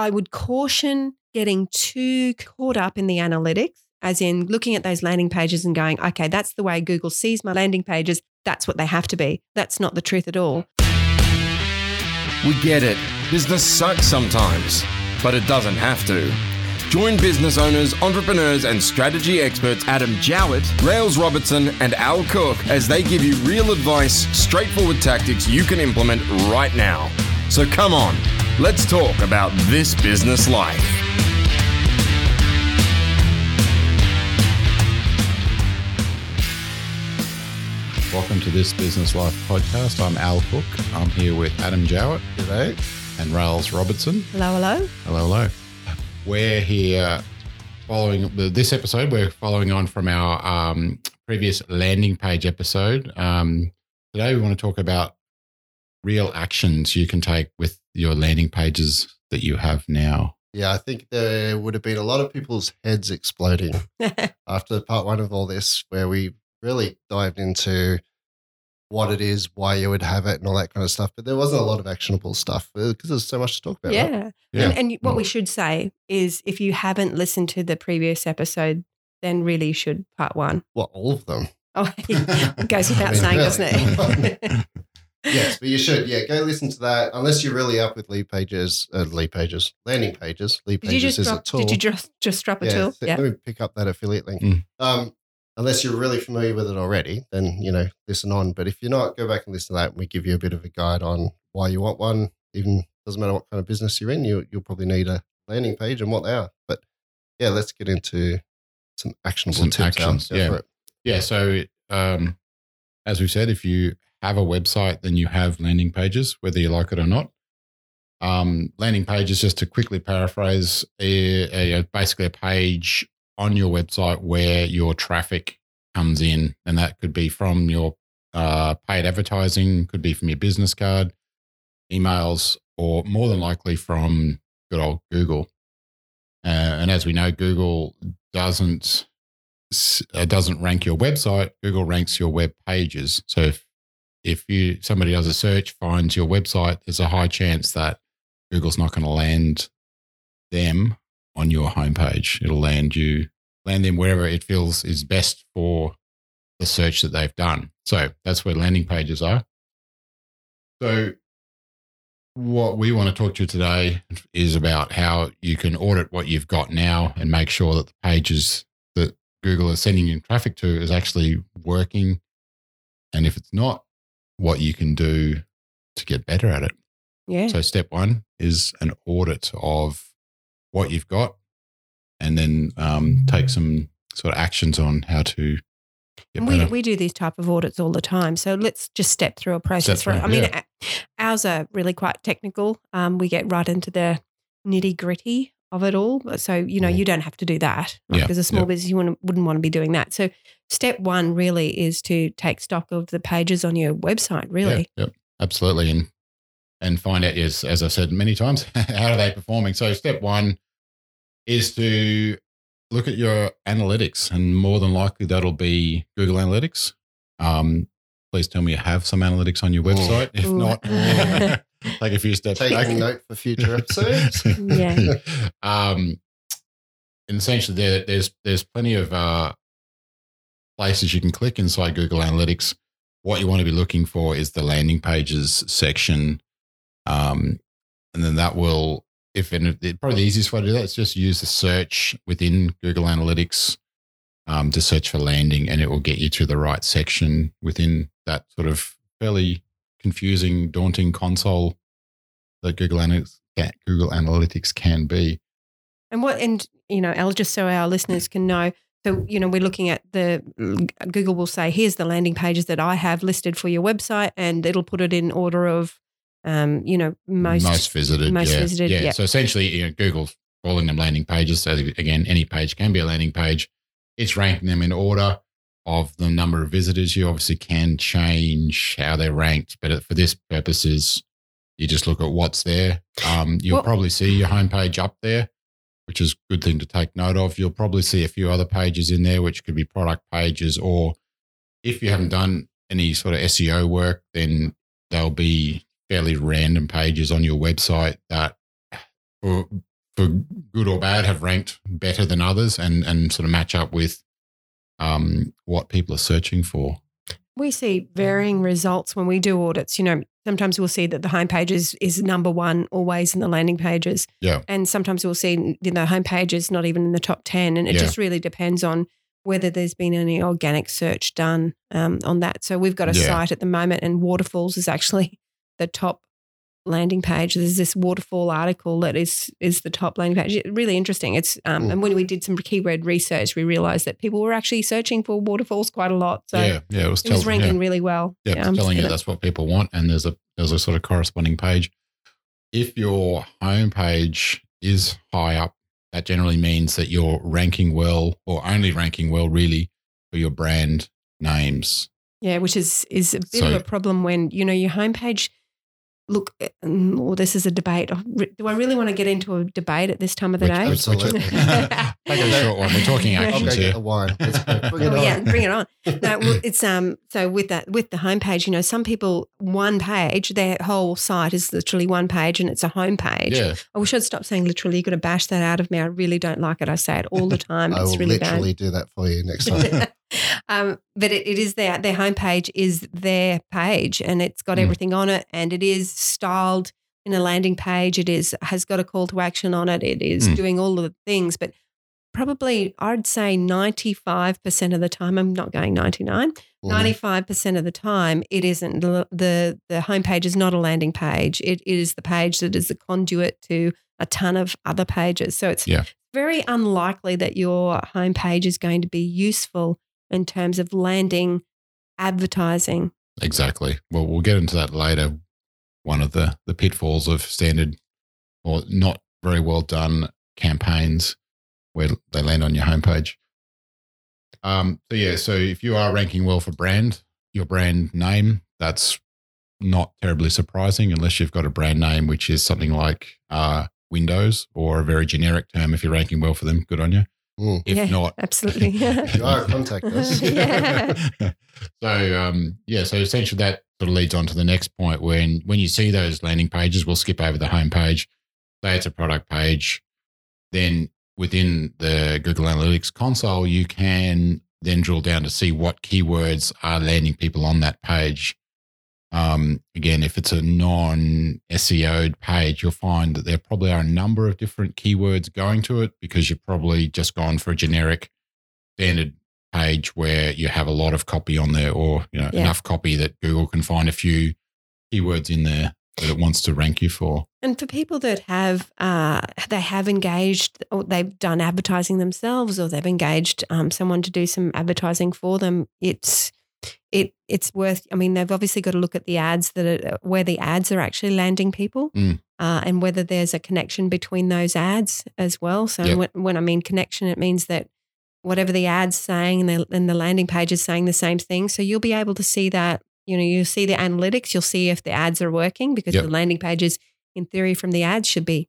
I would caution getting too caught up in the analytics, as in looking at those landing pages and going, okay, that's the way Google sees my landing pages. That's what they have to be. That's not the truth at all. We get it. Business sucks sometimes, but it doesn't have to. Join business owners, entrepreneurs, and strategy experts Adam Jowett, Rails Robertson, and Al Cook as they give you real advice, straightforward tactics you can implement right now. So come on, let's talk about this business life. Welcome to this Business Life podcast. I'm Al Cook. I'm here with Adam Jowett today and Rails Robertson. Hello, hello. Hello, hello. We're here following this episode. We're following on from our um, previous landing page episode. Um, today, we want to talk about real actions you can take with your landing pages that you have now. Yeah, I think there would have been a lot of people's heads exploding after part one of all this, where we really dived into what it is, why you would have it, and all that kind of stuff. But there wasn't a lot of actionable stuff because there's so much to talk about. Yeah. right? Yeah. And, and what we should say is if you haven't listened to the previous episode, then really you should part one. Well, all of them. Oh, it goes without I mean, saying, really. doesn't it? yes, but you should. Yeah, go listen to that. Unless you're really up with lead pages, uh, lead pages, landing pages. Lead did pages is drop? a tool. Did you just just drop a yeah, tool? so Yeah. Let me pick up that affiliate link. Mm. Um, unless you're really familiar with it already, then you know listen on. But if you're not, go back and listen to that, and we give you a bit of a guide on why you want one. Even doesn't matter what kind of business you're in, you you'll probably need a landing page and what they are. But yeah, let's get into some actionable Some tips. Actions, yeah. for it. Yeah. So, um, as we said, if you have a website, then you have landing pages, whether you like it or not. Um, landing pages, just to quickly paraphrase, a, a, basically a page on your website where your traffic comes in, and that could be from your uh, paid advertising, could be from your business card, emails, or more than likely from good old Google. Uh, and as we know, Google doesn't uh, doesn't rank your website. Google ranks your web pages. So if if you somebody does a search, finds your website, there's a high chance that Google's not going to land them on your homepage. It'll land you land them wherever it feels is best for the search that they've done. So that's where landing pages are. So what we want to talk to you today is about how you can audit what you've got now and make sure that the pages that Google is sending you traffic to is actually working. And if it's not, what you can do to get better at it. Yeah. So, step one is an audit of what you've got and then um, take some sort of actions on how to get we, we do these type of audits all the time. So let's just step through a process Step for through, I mean, yeah. ours are really quite technical. Um, we get right into the nitty gritty of it all. So, you know, Mm. you don't have to do that. Yeah, as a small yeah. business, you wouldn't, wouldn't want to be doing that. So, step one really is to take stock of the pages on your website, really. Yeah, yep, absolutely. And and find out is as I've said many times, how are they performing? So step one is to look at your analytics, and more than likely that'll be Google Analytics. Um, please tell me you have some analytics on your Ooh. website. If Ooh. not, take a few steps back. Taking note for future episodes. Yeah. um, and essentially, there, there's there's plenty of uh, places you can click inside Google Analytics. What you want to be looking for is the landing pages section, um, and then that will, if and it, probably the easiest way to do that is just use the search within Google Analytics um, to search for landing, and it will get you to the right section within that sort of fairly confusing, daunting console that Google Analytics Google Analytics can be. And what, and you know, Al, just so our listeners can know. So, you know, we're looking at the Google will say, here's the landing pages that I have listed for your website, and it'll put it in order of, um, you know, most, visited. most yeah. visited, Yeah. yeah. So essentially, you know, Google's calling them landing pages. So again, any page can be a landing page. It's ranking them in order of the number of visitors. You obviously can change how they're ranked, but for this purposes, you just look at what's there. Um, you'll Well- probably see your homepage up there, which is a good thing to take note of. You'll probably see a few other pages in there, which could be product pages, or if you haven't done any sort of SEO work, then they'll be fairly random pages on your website that, for for good or bad, have ranked better than others and and sort of match up with um, what people are searching for. We see varying results when we do audits. You know, sometimes we'll see that the homepage is, is number one always in the landing pages. Yeah. And sometimes we'll see you know, the homepage is not even in the top 10. And it Yeah. just really depends on whether there's been any organic search done um, on that. So we've got a Yeah. site at the moment, and Waterfalls is actually the top landing page. There's this waterfall article that is is the top landing page. Really interesting. It's um, Mm. and when we did some keyword research, we realized that people were actually searching for waterfalls quite a lot. So yeah, yeah, it was, it was ranking yeah. really well. Yeah, it's um, telling you that's what people want, and there's a there's a sort of corresponding page. If your homepage is high up, that generally means that you're ranking well, or only ranking well, really, for your brand names. Yeah, which is is a bit So- of a problem when you know your homepage. Look, or this is a debate. Oh, Do I really want to get into a debate at this time of the Which- day? which- Absolutely. Take a short one. We're talking I'll I'll actions get here. the wine. Bring it Oh, on. yeah, bring it on. No, well, it's um. So with that, with the homepage, you know, some people one page, their whole site is literally one page, and it's a homepage. Yeah, I wish I'd stop saying literally. You're going to bash that out of me. I really don't like it. I say it all the time. I it's will really bad. literally do that for you next time. Um, but it, it is their their homepage is their page, and it's got Mm. everything on it, and it is styled in a landing page. It is has got a call to action on it. It is Mm. doing all of the things, but probably I'd say ninety five percent of the time. I'm not going ninety nine. Mhm. Ninety-five percent of the time, it isn't the the the homepage is not a landing page. It is the page that is the conduit to a ton of other pages. So it's Yeah. very unlikely that your homepage is going to be useful in terms of landing advertising. exactly. Well, we'll get into that later. One of the the pitfalls of standard or not very well done campaigns where they land on your homepage. Um, so yeah, so if you are ranking well for brand, your brand name, that's not terribly surprising unless you've got a brand name which is something like uh, Windows or a very generic term. If you're ranking well for them, good on you. Mm. If Yeah, not, absolutely. You are, contact us. Yeah. so um, yeah, so essentially that sort of leads on to the next point. When when you see those landing pages, we'll skip over the home page. Say it's a product page, then within the Google Analytics console, you can then drill down to see what keywords are landing people on that page. Um, again, if it's a non SEO'd page, you'll find that there probably are a number of different keywords going to it because you've probably just gone for a generic standard page where you have a lot of copy on there or you know Yeah. enough copy that Google can find a few keywords in there that it wants to rank you for. And for people that have, uh, they have engaged, or they've done advertising themselves, or they've engaged um, someone to do some advertising for them, it's it it's worth. I mean, they've obviously got to look at the ads that are where the ads are actually landing people, Mm. uh, and whether there's a connection between those ads as well. So Yep. when, when I mean connection, it means that whatever the ad's saying and the, and the landing page is saying the same thing. So you'll be able to see that. You know, you'll see the analytics. You'll see if the ads are working because Yep. the landing pages in theory from the ads should be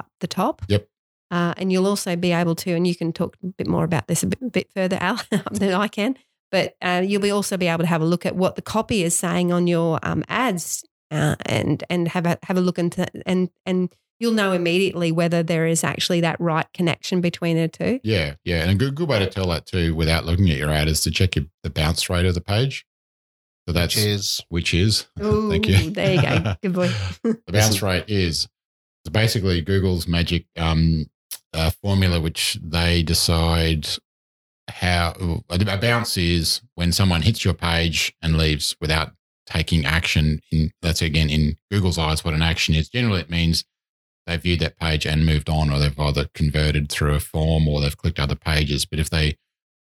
up the top. Yep. Uh, and you'll also be able to, and you can talk a bit more about this a bit, a bit further, Al, than I can. But uh, you'll be also be able to have a look at what the copy is saying on your um, ads, uh, and and have a have a look into and and you'll know immediately whether there is actually that right connection between the two. Yeah, yeah. And a good, good way to tell that too without looking at your ad is to check your, the bounce rate of the page. So that's Cheers. which is Ooh, thank you. there you go. Good boy. the bounce rate is it's basically Google's magic um, uh, formula, which they decide how uh, a bounce is when someone hits your page and leaves without taking action. In that's again in Google's eyes, what an action is. Generally, it means they viewed that page and moved on, or they've either converted through a form or they've clicked other pages. But if they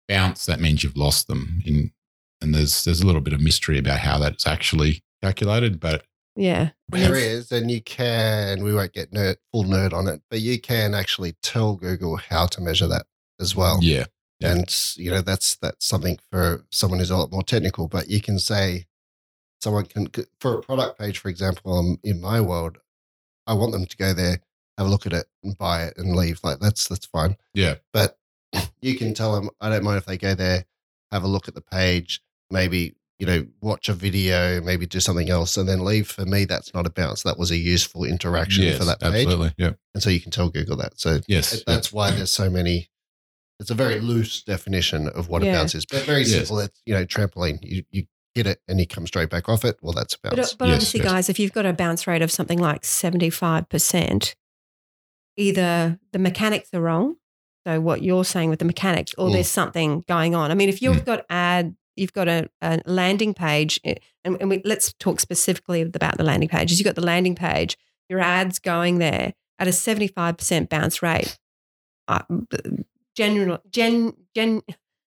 bounce, that means you've lost them. In and there's there's a little bit of mystery about how that's actually calculated, but Yeah. And There it's- is, and you can. We won't get nerd, full nerd on it, but you can actually tell Google how to measure that as well. yeah, Yeah. And you know that's that's something for someone who's a lot more technical. But you can say someone can for a product page, for example, um, in my world, I want them to go there, have a look at it, and buy it and leave. Like that's that's fine. yeah. But you can tell them I don't mind if they go there, have a look at the page, maybe you know, watch a video, maybe do something else, and then leave. For me, that's not a bounce. That was a useful interaction yes, for that page, absolutely. Yeah. and so you can tell Google that. So Yes. that's why there's so many. It's a very loose definition of what a bounce is, but very Yes. simple. It's you know, trampoline. You you hit it and you come straight back off it. Well, that's a But, bounce. but Yes, obviously, yes. guys, if you've got a bounce rate of something like 75%, either the mechanics are wrong. So, what you're saying with the mechanics, or Mm. there's something going on. I mean, if you've got ad, you've got a, a landing page, eh, and, and we, let's talk specifically about the landing pages. You've got the landing page, your ads going there at a 75% bounce rate. Uh, general, gen, gen,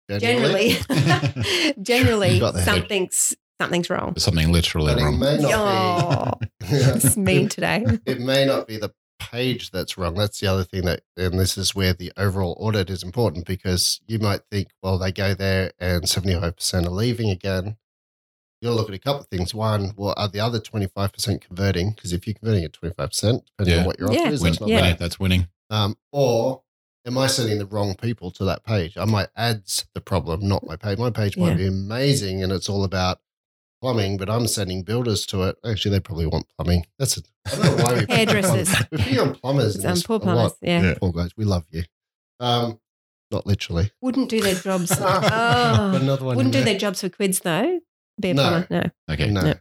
generally, generally You got that. something's something's wrong. There's something literally but it wrong. may Oh, be. it's mean today. it may not be the page that's wrong. That's the other thing that, and this is where the overall audit is important because you might think, well, they go there and 75% are leaving again. You'll look at a couple of things. One, well, are the other 25% converting? Because if you're converting at 25%, depending Yeah. on what your offer Yeah. is, Win- that's not Yeah. bad. That's winning. Um, or am I sending the wrong people to that page? Are my ads the problem, not my page? My page might Yeah. be amazing and it's all about plumbing, but I'm sending builders to it. Actually, they probably want plumbing. That's it. I don't know why we Hairdressers. plumbers. We pick on plumbers. in Some poor plumbers. Yeah. Yeah. Poor guys, we love you. Um, not literally. Wouldn't do their jobs. Got oh, another one. wouldn't do there. their jobs for quids though. Be a No. plumber. No. Okay. No. No.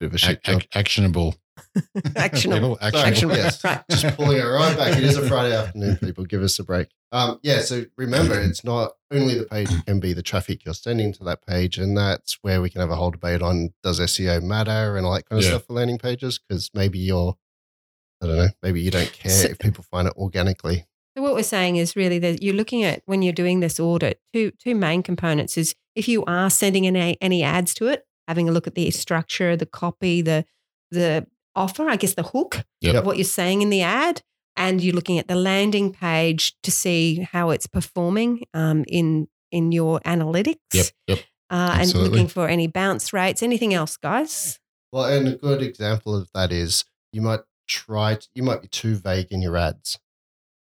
Bit of a Ac- shit job. ac- actionable. Actionable. Actionable. Actionable, yes. Right. Just pulling it right back. It is a Friday afternoon, people. Give us a break. Um, yeah, so remember, it's not only the page, it can be the traffic you're sending to that page. And that's where we can have a whole debate on does SEO matter and all that kind of Yeah. stuff for landing pages? Because maybe you're, I don't know, maybe you don't care So- if people find it organically. So what we're saying is really that you're looking at when you're doing this audit, two two main components is if you are sending any, any ads to it, having a look at the structure, the copy, the the offer, I guess the hook Yep. of what you're saying in the ad, and you're looking at the landing page to see how it's performing um, in in your analytics. Yep. Yep. Uh, and looking for any bounce rates. Anything else, guys? Well, and a good example of that is you might try, to, you might be too vague in your ads.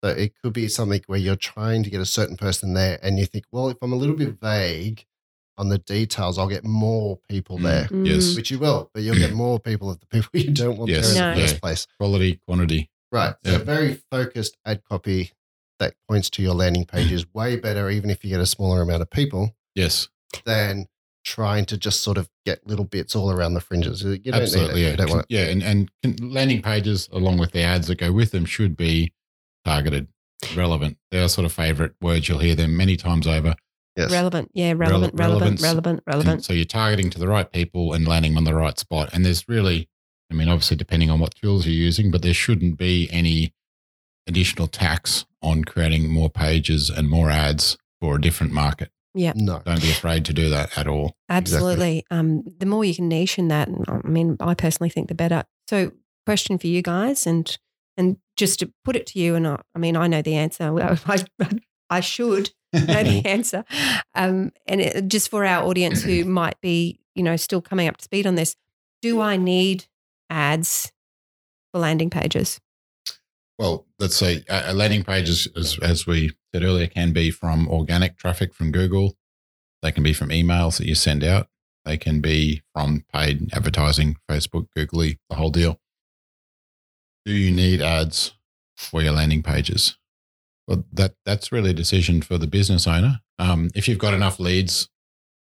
So it could be something where you're trying to get a certain person there and you think, well, if I'm a little bit vague on the details, I'll get more people Mm. there, Yes. which you will, but you'll get more people of the people you don't want Yes. there in the first place. Quality, quantity. Right. So Yeah. very focused ad copy that points to your landing page is way better, even if you get a smaller amount of people, Yes. than trying to just sort of get little bits all around the fringes. You don't Absolutely. need it. Yeah. You don't want it. yeah. And, and landing pages, along with the ads that go with them, should be targeted, relevant. They're sort of favorite words. You'll hear them many times over. Yes. Relevant. Yeah, relevant, relevant, relevance. relevant, And relevant. so you're targeting to the right people and landing on the right spot. And there's really, I mean, obviously depending on what tools you're using, but there shouldn't be any additional tax on creating more pages and more ads for a different market. Yeah. No. Don't be afraid to do that at all. Absolutely. Um, the more you can niche in that, I mean, I personally think the better. So, question for you guys, and and just to put it to you, and I, I mean, I know the answer. Well, I, I should know the answer. Um, and it, just for our audience who might be, you know, still coming up to speed on this, do I need ads for landing pages? Well, let's say a a landing page, is, as, as we said earlier, can be from organic traffic from Google. They can be from emails that you send out. They can be from paid advertising, Facebook, Googly, the whole deal. Do you need ads for your landing pages? Well, that that's really a decision for the business owner. Um, if you've got enough leads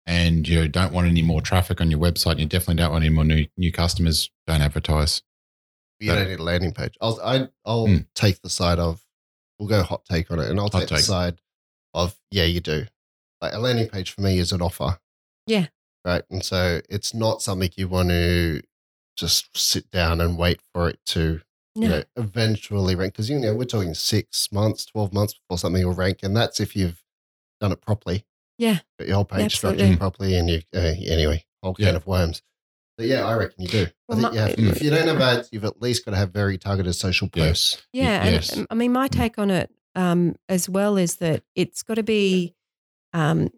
and you don't want any more traffic on your website, you definitely don't want any more new new customers. Don't advertise. You don't need a landing page. I'll I, I'll Hmm. take the side of we'll go hot take on it, and I'll Hot take the side of yeah, you do. Like a landing page for me is an offer. Yeah. Right, and so it's not something you want to just sit down and wait for it to No. You know eventually rank because you know we're talking six months, twelve months before something will rank, and that's if you've done it properly. Yeah. got your whole page Absolutely. structured properly, and you uh, anyway whole can of worms. But yeah, I reckon you do. Well, I think my- you have, if you don't have ads, you've at least got to have very targeted social Yeah. posts. Yeah, yes. and um, I mean, my take on it um, as well is that it's got to be, um,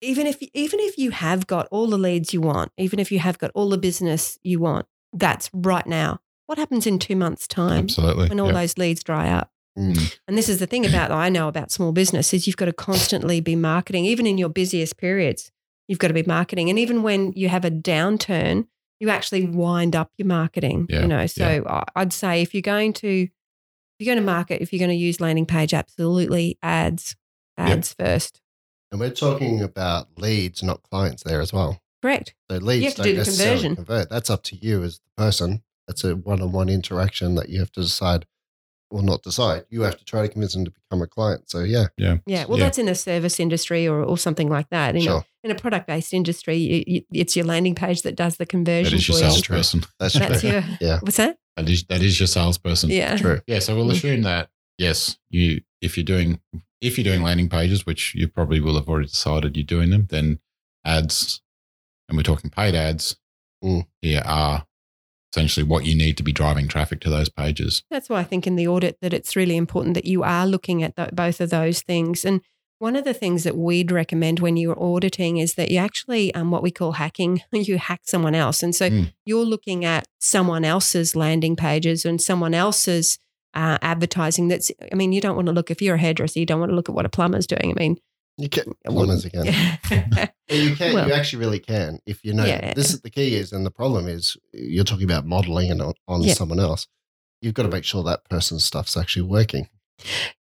even if even if you have got all the leads you want, even if you have got all the business you want, that's right now. What happens in two months' time Absolutely. when all Yep. those leads dry up? Mm. And this is the thing about I know about small business is you've got to constantly be marketing, even in your busiest periods. you've got to be marketing. And even when you have a downturn, you actually wind up your marketing. Yeah, You know, so I I'd say if you're going to if you're going to market, if you're going to use landing page, absolutely ads, Yep. ads first. And we're talking about leads, not clients there as well. Correct. So leads you have to don't do the necessarily conversion. convert. That's up to you as the person. That's a one-on-one interaction that you have to decide, or not decide. You have to try to convince them to become a client. So yeah, Yeah. yeah. Well, Yeah. that's in a service industry or, or something like that. You know, sure, in a product based industry, you, you, it's your landing page that does the conversion That is your salesperson. that's, That's your Yeah. What's that? That is that is your salesperson. Yeah. True. Yeah, so we'll Mm. assume that yes, you if you're doing if you're doing landing pages, which you probably will have already decided you're doing them, then ads, and we're talking paid ads, Mm. here are essentially what you need to be driving traffic to those pages. That's why I think in the audit that it's really important that you are looking at tho- both of those things. And one of the things that we'd recommend when you're auditing is that you actually, um, what we call hacking, you hack someone else. And so Mm. you're looking at someone else's landing pages and someone else's uh, advertising. That's, I mean, you don't want to look, if you're a hairdresser, you don't want to look at what a plumber's doing. I mean, You can I plumbers wouldn't- again. Yeah. Yeah, you can. Well- you actually really can. If you know, Yeah. this is the key is, and the problem is, you're talking about modeling and on, on Yeah. someone else. You've got to make sure that person's stuff's actually working.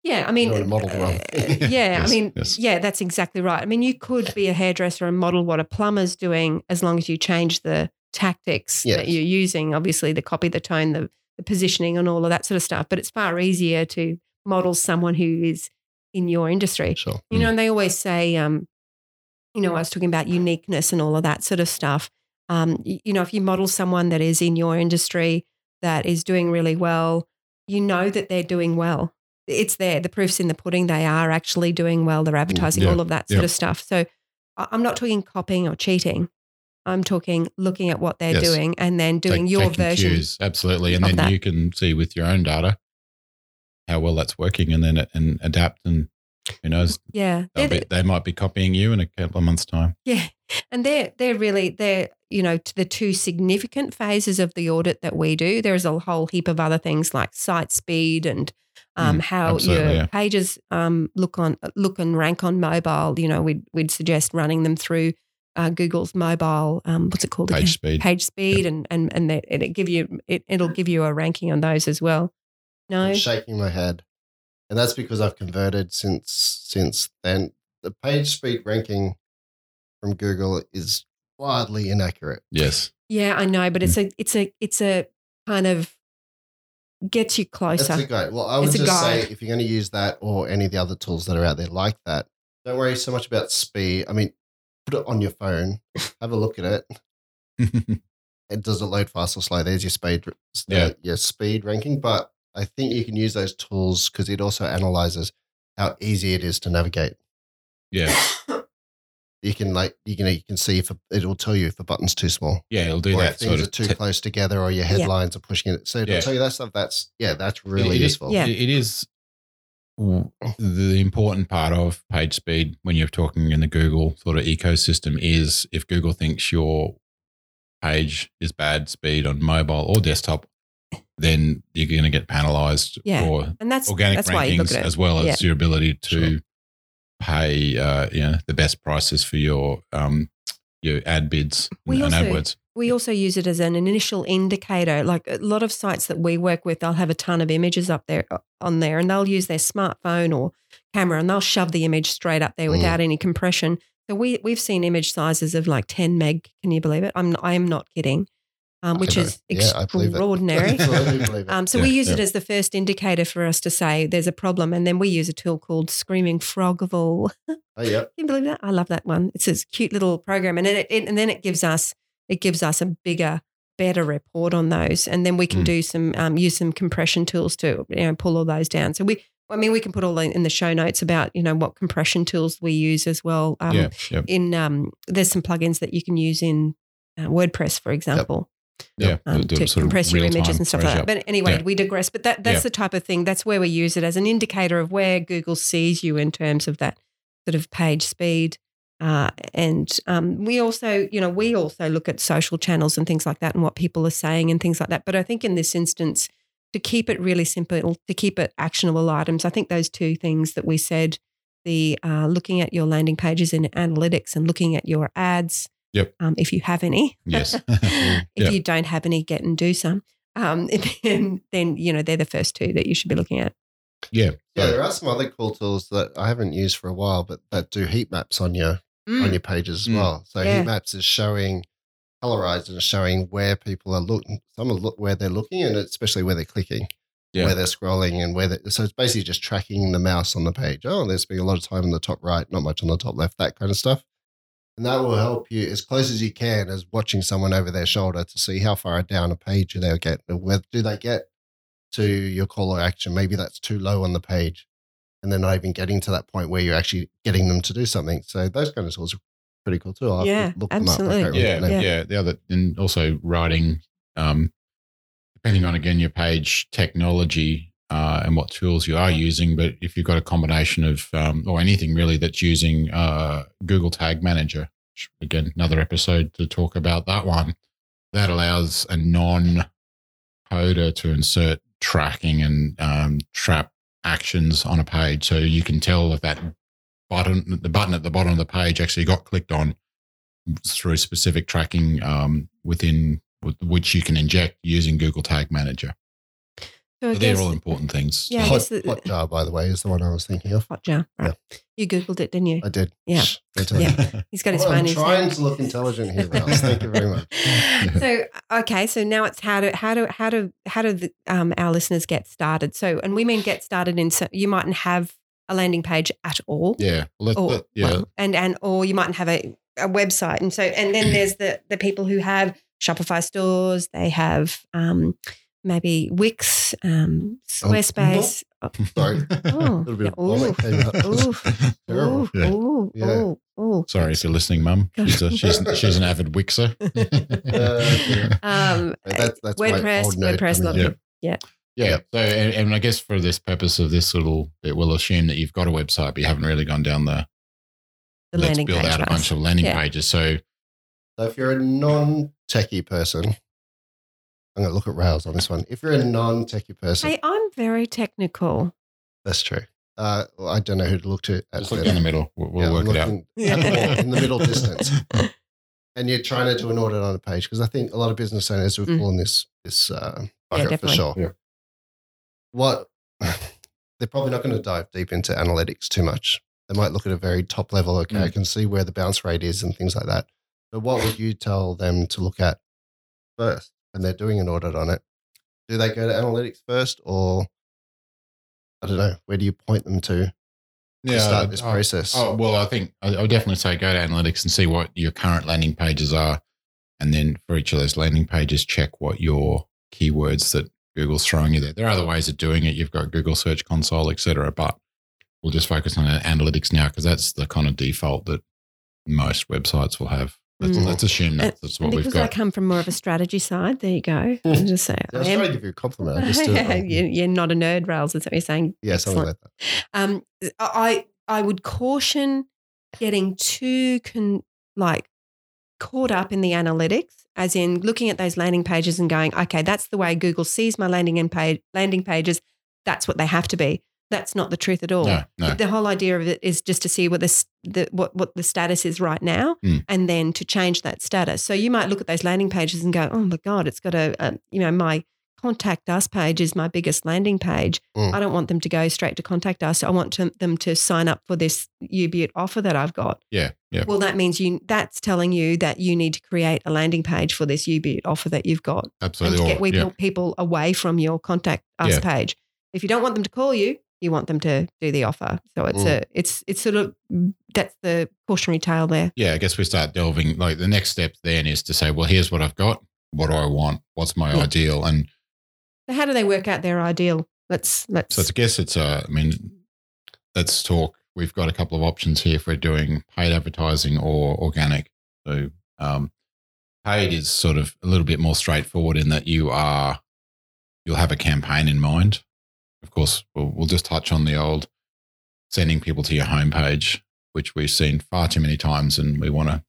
Yeah, I mean, model wrong. uh, yeah, Yes, I mean, yes. yeah, that's exactly right. I mean, you could be a hairdresser and model what a plumber's doing as long as you change the tactics Yes. that you're using. Obviously, the copy, the tone, the, the positioning, and all of that sort of stuff. But it's far easier to model someone who is in your industry. Sure. You know, and they always say, um, you know, I was talking about uniqueness and all of that sort of stuff. Um, y- you know, if you model someone that is in your industry that is doing really well, you know that they're doing well. It's there. The proof's in the pudding. They are actually doing well. They're advertising, yeah, all of that sort yeah. of stuff. So I'm not talking copying or cheating. I'm talking looking at what they're Yes. doing and then doing Take- your version. cues, absolutely, and then that. you can see with your own data how well that's working, and then and adapt. And who knows, Yeah. be, they might be copying you in a couple of months' time. Yeah. And they're they're really they're, you know, to the two significant phases of the audit that we do. There's a whole heap of other things like site speed and um, Mm, how your yeah. pages um, look on look and rank on mobile. You know, we'd we'd suggest running them through uh, Google's mobile. Um, what's it called? again? Page speed. Page speed, and and and that- it give you it, it'll give you a ranking on those as well. No, I'm shaking my head, and that's because I've converted since since then. The page speed ranking from Google is wildly inaccurate. Yes. yeah, I know, but it's mm. a it's a it's a kind of gets you That's closer. a guide. Well, I would It's a just say if you're going to use that or any of the other tools that are out there like that, don't worry so much about speed. I mean, put it on your phone, have a look at it. It does it load fast or slow? There's your speed, Yeah. Uh, your speed ranking. But I think you can use those tools because it also analyzes how easy it is to navigate. yeah. You can like you can you can see if a, it'll tell you if a button's too small Yeah. It'll do or that if things of are too te- close together or your Yeah. headlines are pushing it. So it'll Yeah. tell you that stuff. That's yeah, that's really it is- useful. Yeah. it- it is the important part of page speed when you're talking in the Google sort of ecosystem is if Google thinks your page is bad speed on mobile or desktop, then you're going to get penalized Yeah. for and that's organic that's rankings as well as Yeah. your ability to Sure. pay uh, you know, the best prices for your um, your ad bids We and also- AdWords. We also use it as an initial indicator. Like a lot of sites that we work with, they'll have a ton of images up there uh, on there, and they'll use their smartphone or camera, and they'll shove the image straight up there Mm. without any compression. So we we've seen image sizes of like ten meg. Can you believe it? I'm I am not kidding. Um, which is know. Yeah, I believe it. extraordinary. It. Um, so Yeah, we use yeah. it as the first indicator for us to say there's a problem, and then we use a tool called Screaming Frogville. oh, yeah. Can you believe that? I love that one. It's this cute little program, and then it, it- and then it gives us it gives us a bigger, better report on those, and then we can Mm. do some um, use some compression tools to you know pull all those down. So we, I mean, we can put all in the show notes about you know what compression tools we use as well. Um, yeah, yeah, In um, there's some plugins that you can use in uh, WordPress, for example yeah. um, to sort of compress your images and stuff like that. But anyway, Yeah. we digress. But that that's Yeah. the type of thing. That's where we use it as an indicator of where Google sees you in terms of that sort of page speed. Uh, and um, we also, you know, we also look at social channels and things like that and what people are saying and things like that. But I think in this instance, to keep it really simple, to keep it actionable items, I think those two things that we said the uh, looking at your landing pages in analytics and looking at your ads. Yep. Um, if you have any. Yes. if Yeah. you don't have any, get and do some. Um, then, then you know they're the first two that you should be looking at. yeah. Yeah, there are some other cool tools that I haven't used for a while, but that do heat maps on your Mm. on your pages as Mm. well. So Yeah. heat maps is showing colorized and showing where people are looking, some of look where they're looking, and especially where they're clicking, Yeah. where they're scrolling, and where they so it's basically just tracking the mouse on the page. Oh, there's been a lot of time on the top right, not much on the top left, that kind of stuff. And that will help you as close as you can as watching someone over their shoulder to see how far down a page they'll get. and Where do they get to your call to action? Maybe that's too low on the page. And they're not even getting to that point where you're actually getting them to do something. So those kind of tools are pretty cool too. I'll have to Yeah, look them up. I absolutely. can't yeah, yeah. The other, and also writing, um, depending on again your page technology uh, and what tools you are using. But if you've got a combination of, um, or anything really that's using uh, Google Tag Manager, again, another episode to talk about that one, that allows a non coder to insert tracking and um, trap actions on a page. So you can tell if that button, the button at the bottom of the page actually got clicked on through specific tracking um, within which you can inject using Google Tag Manager. So So they're all important things. Yeah, Hot, guess the- Hotjar, by the way, is the one I was thinking of. Hotjar. Right. You googled it, didn't you? I did. Yeah. Yeah. He's got his Well, I'm trying to look intelligent here. Thank you very much. so okay, so now it's how to how to how to how do the, um, our listeners get started? So, and we mean get started in. So you mightn't have a landing page at all, yeah. Let, or yeah. well, and and or you mightn't have a, a website, and so and then there's the the people who have Shopify stores. They have um, maybe Wix, um, Squarespace. Oh, Sorry. oh, A little bit of yeah, vomit came out. ooh, Yeah. ooh, Yeah. ooh, ooh. Sorry if you're listening, Mum. She's, a, she's, she's an avid Wixer. Uh, Um, That's, that's WordPress, WordPress, coming love in. Yeah. Yeah. So, and, and I guess for this purpose of this little bit, we'll assume that you've got a website, but you haven't really gone down the, the let's landing build page out a path. bunch of landing Yeah. pages. So, So if you're a non-techie person, I'm going to look at Rails on this one. If you're a non-techie person, Hey, I'm very technical. that's true. Uh, well, I don't know who to look to. At just look in the middle. We'll, we'll Yeah, I'm work it out. at the- in the middle distance. And you're trying to do an audit on a page because I think a lot of business owners would Mm. fall in this this uh, Yeah, bucket for sure. Yeah. What they're probably not going to dive deep into analytics too much. They might look at a very top level. Okay, I Mm. can see where the bounce rate is and things like that. But what would you tell them to look at first when they're doing an audit on it? Do they go to analytics first, or I don't know? Where do you point them to to start this oh, process? Oh, well, I think I I would definitely say go to analytics and see what your current landing pages are. And then for each of those landing pages, check what your keywords that Google's throwing you there. There are other ways of doing it. You've got Google Search Console, etc. But we'll just focus on analytics now because that's the kind of default that most websites will have. Let's, Mm. let's assume And, that's, that's what we've because I come from more of a strategy side, there you go. I'll just say I was I trying to give you a compliment. I just do it wrong. you- You're not a nerd, Rails. Is what you're saying. Yeah, something Excellent. like that. Um, I I would caution getting too con, like caught up in the analytics, as in looking at those landing pages and going, okay, that's the way Google sees my landing and page, landing pages. That's what they have to be. That's not the truth at all. No, no. The whole idea of it is just to see what the, the what what the status is right now, Mm. and then to change that status. So you might look at those landing pages and go, "Oh my god, it's got a, a you know my contact us page is my biggest landing page. Mm. I don't want them to go straight to contact us. I want to, them to sign up for this Ubutte offer that I've got. Yeah, yeah. Well, that means you that's telling you that you need to create a landing page for this Ubutte offer that you've got Absolutely. and to Or- get people, yeah. people away from your contact us Yeah. page. If you don't want them to call you, you want them to do the offer. So it's Mm. a it's it's sort of that's the cautionary tale there. yeah, I guess we start delving. Like the next step then is to say, well, here's what I've got. What do I want? What's my Yeah. ideal? And So how do they work out their ideal? Let's let's So I guess it's a. I mean, let's talk. We've got a couple of options here if we're doing paid advertising or organic. So um, paid is sort of a little bit more straightforward in that you are you'll have a campaign in mind. Course, we'll, we'll just touch on the old sending people to your homepage, which we've seen far too many times, and we want to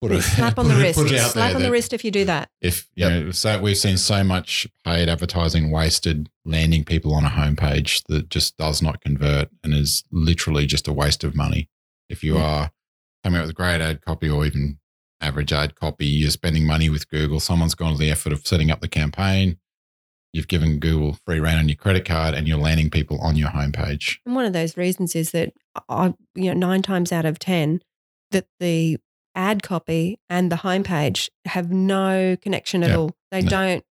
put it slap on the wrist. Slap on the wrist if you do that. If you know, so we've seen so much paid advertising wasted landing people on a homepage that just does not convert and is literally just a waste of money. If you are coming up with great ad copy or even average ad copy, you're spending money with Google. Someone's gone to the effort of setting up the campaign. You've given Google free reign on your credit card, and you're landing people on your homepage. And one of those reasons is that I, you know, nine times out of ten, that the ad copy and the homepage have no connection at Yeah. all. They No. don't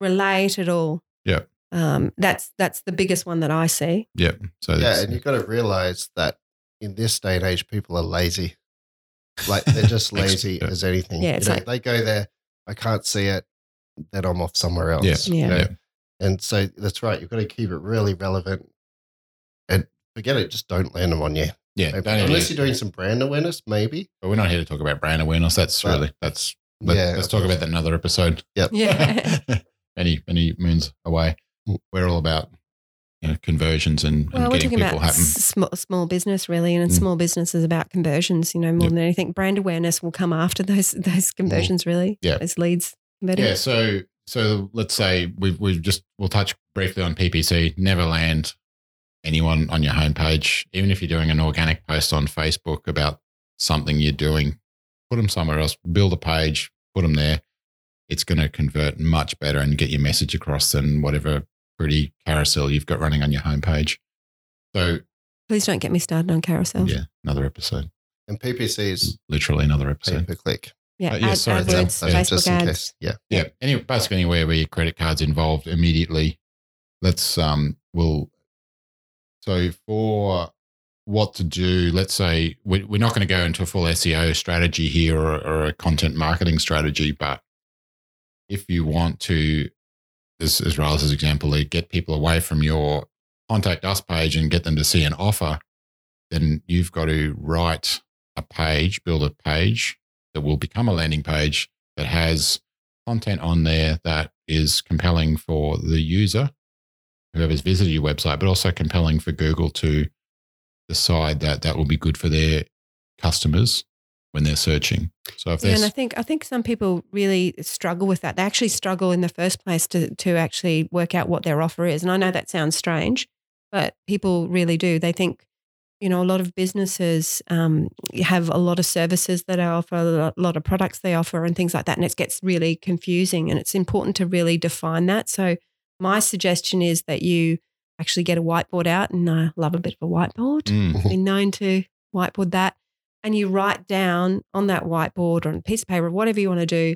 relate at all. Yeah. Um, that's that's the biggest one that I see. Yep. So Yeah, and you've got to realize that in this day and age, people are lazy. Like they're just lazy yeah. as anything. Yeah, You know, like- they go there, I can't see it, then I'm off somewhere else. Yeah. you Yeah. know? Yeah. And so that's right. You've got to keep it really relevant and forget it. Just don't land them on you. yeah. don't Unless you're doing some brand awareness, maybe. but we're not here to talk about brand awareness. That's Right. really that's. Let, Yeah, let's talk about that another episode. Yep. Yeah. any, any moons away. Mm. We're all about you know, conversions and, and Well, we're getting talking people about happen. s- small, small business, really, and Mm. small business is about conversions. You know, more Yep. than anything, brand awareness will come after those those conversions. Really, Yeah. those leads converting. Yeah. So so let's say we've we've just we'll touch briefly on PPC. Never land anyone on your homepage, even if you're doing an organic post on Facebook about something you're doing. Put them somewhere else. Build a page. Put them there. It's going to convert much better and get your message across than whatever pretty carousel you've got running on your homepage. So Please don't get me started on carousel. yeah, another episode. And PPC is Literally another pay episode. per click. Yeah, Uh, yeah, ad- sorry, AdWords, that's- That's Facebook just in ads. case. Yeah. Yeah. Any basically anywhere where your credit card's involved immediately. Let's um we'll so for what to do, let's say we, we're not going to go into a full SEO strategy here or, or a content marketing strategy, but if you want to, as, as Rails' example, get people away from your contact us page and get them to see an offer, then you've got to write a page, build a page that will become a landing page that has content on there that is compelling for the user, whoever's visited your website, but also compelling for Google to decide that that will be good for their customers when they're searching. So if Yeah, and I think I think some people really struggle with that. They actually struggle in the first place to to actually work out what their offer is. And I know that sounds strange, but people really do. They think, you know, a lot of businesses um, have a lot of services that they offer, a lot- lot of products they offer, and things like that, and it gets really confusing. And it's important to really define that. So my suggestion is that you actually get a whiteboard out, and I love a bit of a whiteboard Mm, been known to whiteboard that. And you write down on that whiteboard or on a piece of paper, whatever you want to do,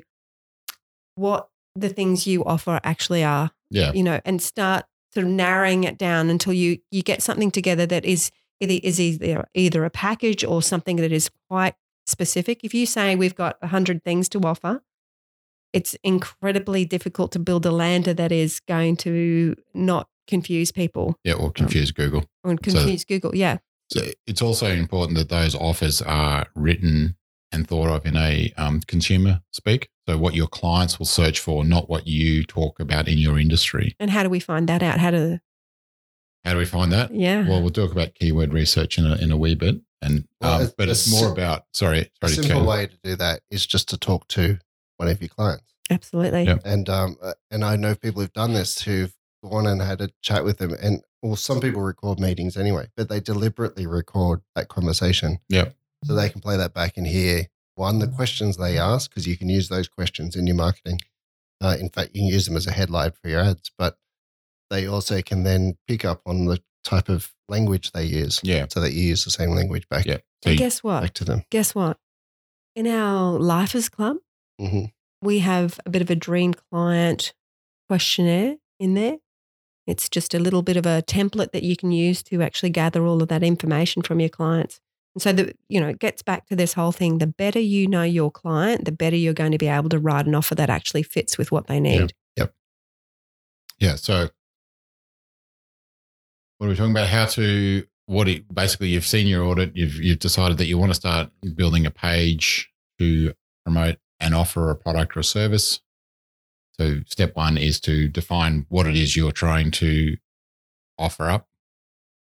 what the things you offer actually are, yeah, you know, and start sort of narrowing it down until you you get something together that is either is either either a package or something that is quite specific. If you say we've got a hundred things to offer, it's incredibly difficult to build a lander that is going to not confuse people yeah, or confuse Google. or confuse Google. Yeah. So it's also important that those offers are written and thought of in a um, consumer speak. So what your clients will search for, not what you talk about in your industry. And how do we find that out? How to How do we find that? yeah. Well, we'll talk about keyword research in a, in a wee bit, and Well, um, a- but a it's more sim- about sorry, A sorry, simple Ken. way to do that is just to talk to one of your clients. Absolutely. Yeah. And um, uh, and I know people who've done this who've gone and had a chat with them, and well, some people record meetings anyway, but they deliberately record that conversation. Yep. So they can play that back and hear one the questions they ask because you can use those questions in your marketing. Uh, in fact, you can use them as a headline for your ads, but they also can then pick up on the type of language they use, Yeah, so that you use the same language back yeah. So And guess what? back to them. Guess what? In our Lifers Club, hmm we have a bit of a dream client questionnaire in there. It's just a little bit of a template that you can use to actually gather all of that information from your clients. And so the you know, it gets back to this whole thing. The better you know your client, the better you're going to be able to write an offer that actually fits with what they need. Yep. Yeah. So, what are we talking about? How to what? It, basically, you've seen your audit. You've you've decided that you want to start building a page to promote and offer a product or a service. So, step one is to define what it is you're trying to offer up.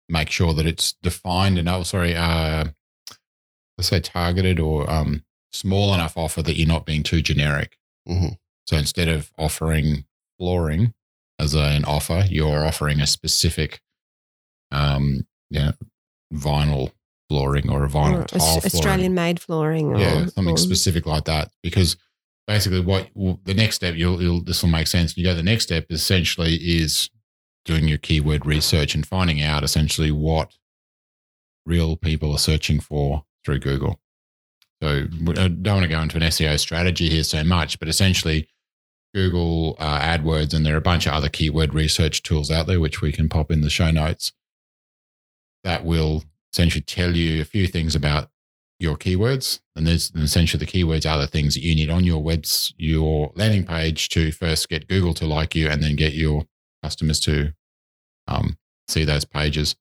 Make sure that it's defined and oh, sorry, uh, let's say targeted or um, small enough offer that you're not being too generic. Mhm. So instead of offering flooring as an offer, you're offering a specific, um, yeah, vinyl flooring or a vinyl Or tile Aus- flooring. Australian made flooring. Or, yeah, something or- specific like that. Because basically, what well, the next step, you'll, you'll this will make sense. You go. The next step essentially is doing your keyword research and finding out essentially what real people are searching for through Google. So I don't want to go into an SEO strategy here so much, but essentially. Google uh, AdWords, and there are a bunch of other keyword research tools out there, which we can pop in the show notes, that will essentially tell you a few things about your keywords. And there's and essentially the keywords are the things that you need on your webs, your landing page to first get Google to like you and then get your customers to um, see those pages.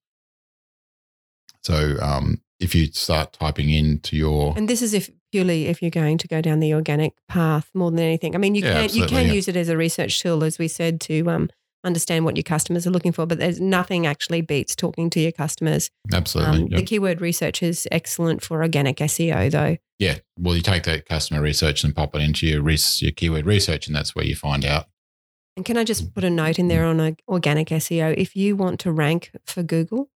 So um, if you start typing into your And this is if purely if you're going to go down the organic path more than anything. I mean, you Yeah, can you can yeah. use it as a research tool, as we said, to um, understand what your customers are looking for. But there's nothing actually beats talking to your customers. absolutely, Um, yep. The keyword research is excellent for organic SEO, though. yeah. Well, you take that customer research and pop it into your res- your keyword research, and that's where you find out. And can I just put a note in there on a organic SEO? If you want to rank for Google,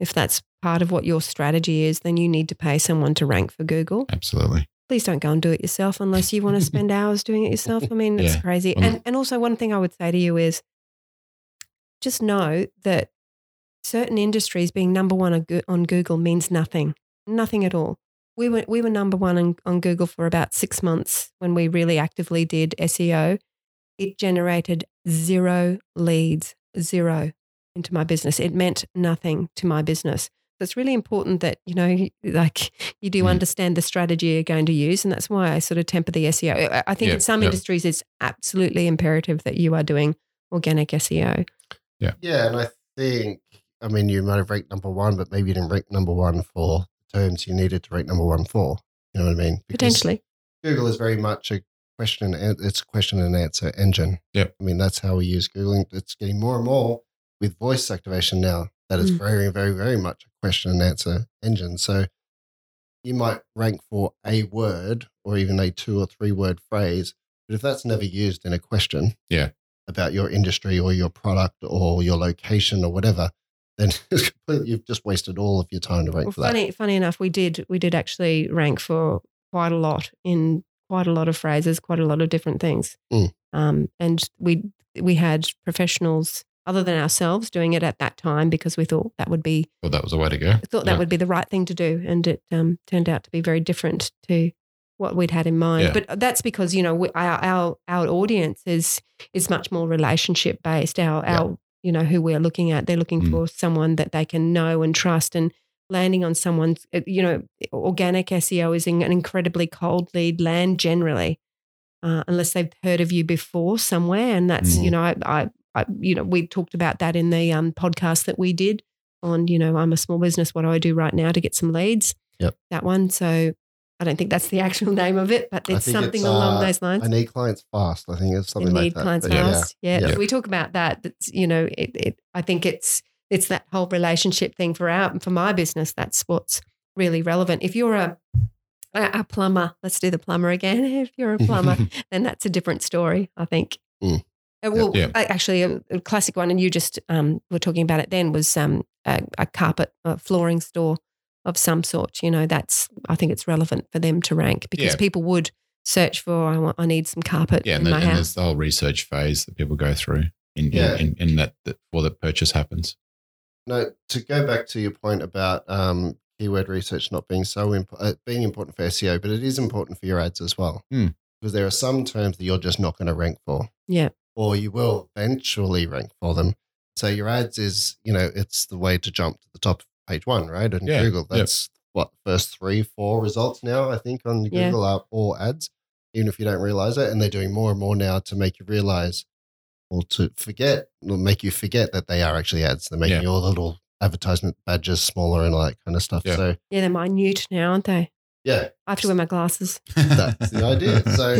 if that's part of what your strategy is, then you need to pay someone to rank for Google. Absolutely, Please don't go and do it yourself unless you want to spend hours doing it yourself. I mean, it's Yeah. crazy. And and also one thing I would say to you is just know that certain industries being number one on Google means nothing, nothing at all. We were we were number one on, on Google for about six months when we really actively did SEO. It generated zero leads, zero into my business. It meant nothing to my business. So it's really important that you know, like you do Mm. understand the strategy you're going to use, and that's why I sort of temper the SEO. I- think Yeah, in some yeah. industries it's absolutely imperative that you are doing organic SEO. Yeah, Yeah. and I think, I mean, you might have ranked number one, but maybe you didn't rank number one for the terms you needed to rank number one for. You know what I mean? Because Potentially, Google is very much a question and it's a question and answer engine. Yeah. I mean, that's how we use Google. and It's getting more and more with voice activation now. That is Mm. very, very, very much a question and answer engine. So you might rank for a word or even a two or three word phrase, but if that's never used in a question, Yeah. About your industry or your product or your location or whatever, then you've just wasted all of your time to rank well, for that. funny funny enough, we did we did actually rank for quite a lot in quite a lot of phrases, quite a lot of different things. Mm. Um, and we we had professionals other than ourselves doing it at that time because we thought that would be well, that was the way to go. I thought that Yeah. would be the right thing to do, and it um, turned out to be very different to what we'd had in mind. Yeah. But that's because you know we, our, our our audience is is much more relationship based. Our Yeah. our you know who we're looking at, they're looking Mm. for someone that they can know and trust, and landing on someone's uh, you know organic SEO is an incredibly cold lead land generally. Uh, unless they've heard of you before somewhere, and that's Mm. you know I, I, I you know we talked about that in the um, podcast that we did on, you know, I'm a small business. What do I do right now to get some leads? Yep. That one. So I don't think that's the actual name of it, but it's something it's, along uh, those lines. I need clients fast. I think it's something like need that. clients But yeah. fast. Yeah. Yeah. We talk about that. That's, you know, it, it, I think it's, it's that whole relationship thing for our, for my business. That's what's really relevant. If you're a, a plumber, let's do the plumber again. If you're a plumber, then that's a different story, I think. Mm. Uh, well, Yeah. actually, a, a classic one, and you just um, were talking about it then, was um, a, a carpet a flooring store of some sort. You know, that's I think it's relevant for them to rank because Yeah. people would search for I want I need some carpet yeah, in and, the, my and house. there's the whole research phase that people go through in Yeah. in, in, in that, that before the purchase happens. No, to go back to your point about um, keyword research not being so imp- uh, being important for SEO, but it is important for your ads as well. Hmm. Because there are some terms that you're just not going to rank for. Yeah. Or you will eventually rank for them. So your ads is, you know, it's the way to jump to the top of page one, right? And Yeah, Google, yep. that's what first three, four results now, I think, on Yeah. Google are all ads, even if you don't realize it. And they're doing more and more now to make you realize or to forget, or make you forget that they are actually ads. They're making Yeah. all the little advertisement badges smaller and all that kind of stuff. Yeah. So, yeah, they're minute now, aren't they? yeah, I have to wear my glasses. that's the idea. So,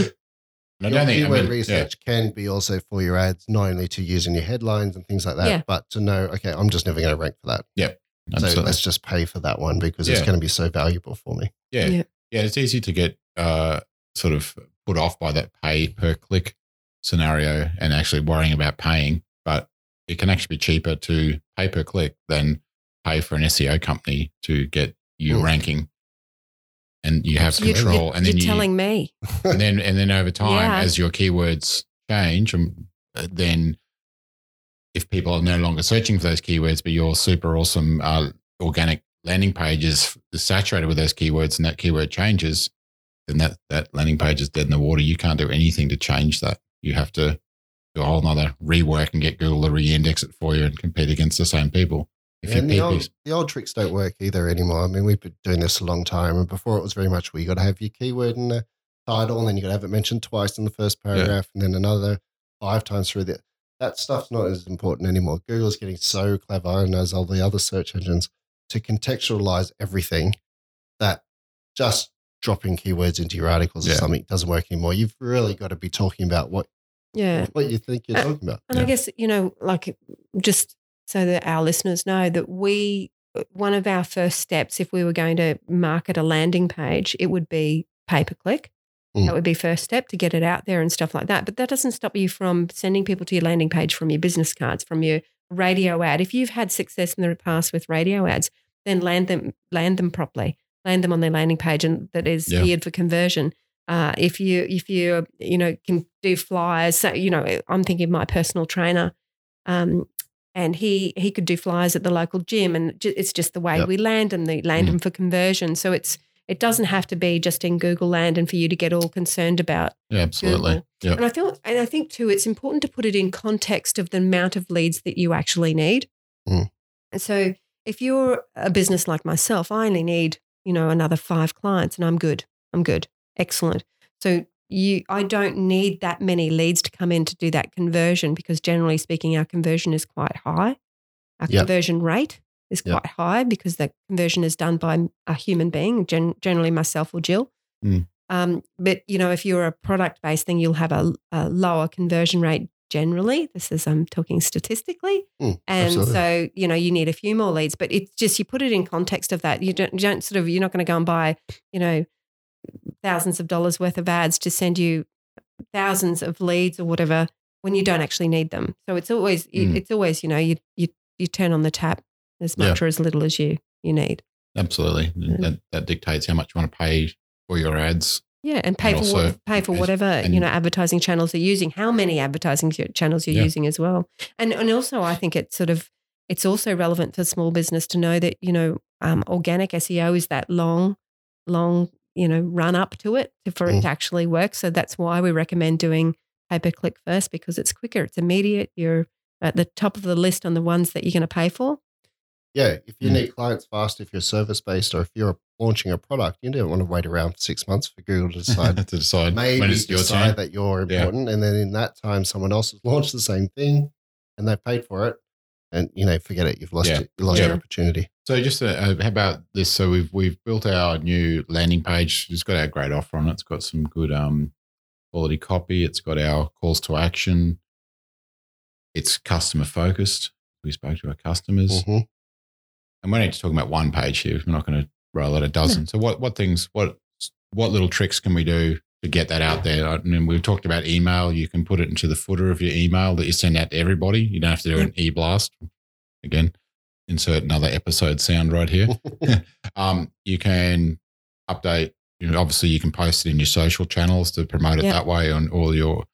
I your don't I keyword mean, yeah. research can be also for your ads, not only to use in your headlines and things like that, Yeah. but to know, okay, I'm just never going to rank for that. So Absolutely. let's just pay for that one because it's going to be so valuable for me. yeah. Yeah. yeah. It's easy to get uh, sort of put off by that pay per click scenario and actually worrying about paying, but it can actually be cheaper to pay per click than pay for an SEO company to get you Mm. ranking. And you have So you're, control, you're- and then you're you, telling me. and then and then over time, Yeah. as your keywords change, um, uh, then if people are no longer searching for those keywords, but your super awesome uh, organic landing page is saturated with those keywords, and that keyword changes, then that that landing page is dead in the water. You can't do anything to change that. You have to do a whole nother rework and get Google to re-index it for you and compete against the same people. If and the old, the old tricks don't work either anymore. I mean, we've been doing this a long time, and before it was very much where you got to have your keyword in the title, and then you got to have it mentioned twice in the first paragraph, and then another five times through the. That stuff's not as important anymore. Google's getting so clever, and as all the other search engines, to contextualize everything that just dropping keywords into your articles or something doesn't work anymore. You've really got to be talking about what Yeah. what you think you're Uh, talking about. And I guess, you know, like just so that our listeners know that we, one of our first steps, if we were going to market a landing page, it would be pay per click. Mm. That would be first step to get it out there and stuff like that. But that doesn't stop you from sending people to your landing page from your business cards, from your radio ad. If you've had success in the past with radio ads, then land them, land them properly, land them on their landing page, and that is Yeah. geared for conversion. Uh, if you if you you know can do flyers, so you know I'm thinking of my personal trainer, um, and he he could do flyers at the local gym, and ju- it's just the way Yep. we land them, they land Mm. them for conversion. So it's it doesn't have to be just in Google land and for you to get all concerned about yeah, absolutely. Yeah. and I feel, and I think too, it's important to put it in context of the amount of leads that you actually need. Mm. And so, if you're a business like myself, I only need, you know, another five clients, and I'm good. I'm good. Excellent. So you, I don't need that many leads to come in to do that conversion because generally speaking, our conversion is quite high. Our Yep. conversion rate is Yep. quite high because the conversion is done by a human being, gen- generally myself or Jill. Mm. Um, but you know, if you're a product based thing, you'll have a, a lower conversion rate generally. This is I'm talking statistically, Mm, and absolutely. so you know you need a few more leads. But it's just you put it in context of that. You don't, you don't sort of you're not going to go and buy you know thousands of dollars worth of ads to send you thousands of leads or whatever when you don't actually need them. So it's always Mm. it's always you know you you you turn on the tap as Yeah. much or as little as you you need. Absolutely. Yeah. That, that dictates how much you want to pay for your ads. Yeah, and pay And for what, pay for and- whatever you know advertising channels you're using. How many advertising channels you're Yeah. using as well, and and also I think it's sort of it's also relevant for small business to know that you know um, organic SEO is that long, long you know run up to it to, for it Mm. to actually work. So that's why we recommend doing pay per click first because it's quicker, it's immediate. You're at the top of the list on the ones that you're going to pay for. Yeah, if you Mm. need clients fast, if you're service based, or if you're launching a product, you don't want to wait around six months for Google to decide. to decide Maybe when it's your decide turn. that you're Yeah. important, and then in that time, someone else has launched the same thing, and they paid for it, and you know, forget it. You've lost Yeah. it. You lost Yeah. your opportunity. So just uh, how about this? So we've we've built our new landing page. It's got our great offer on it. It's got some good um, quality copy. It's got our calls to action. It's customer focused. We spoke to our customers, Mhm. And we're only talking about one page here. We're not going to roll out a dozen. So what what things what what little tricks can we do to get that out there? I mean, we've talked about email. You can put it into the footer of your email that you send out to everybody. You don't have to do an e blast. Again, insert another episode sound right here. um, you can update. You know, obviously, you can post it in your social channels to promote it Yeah. that way on all your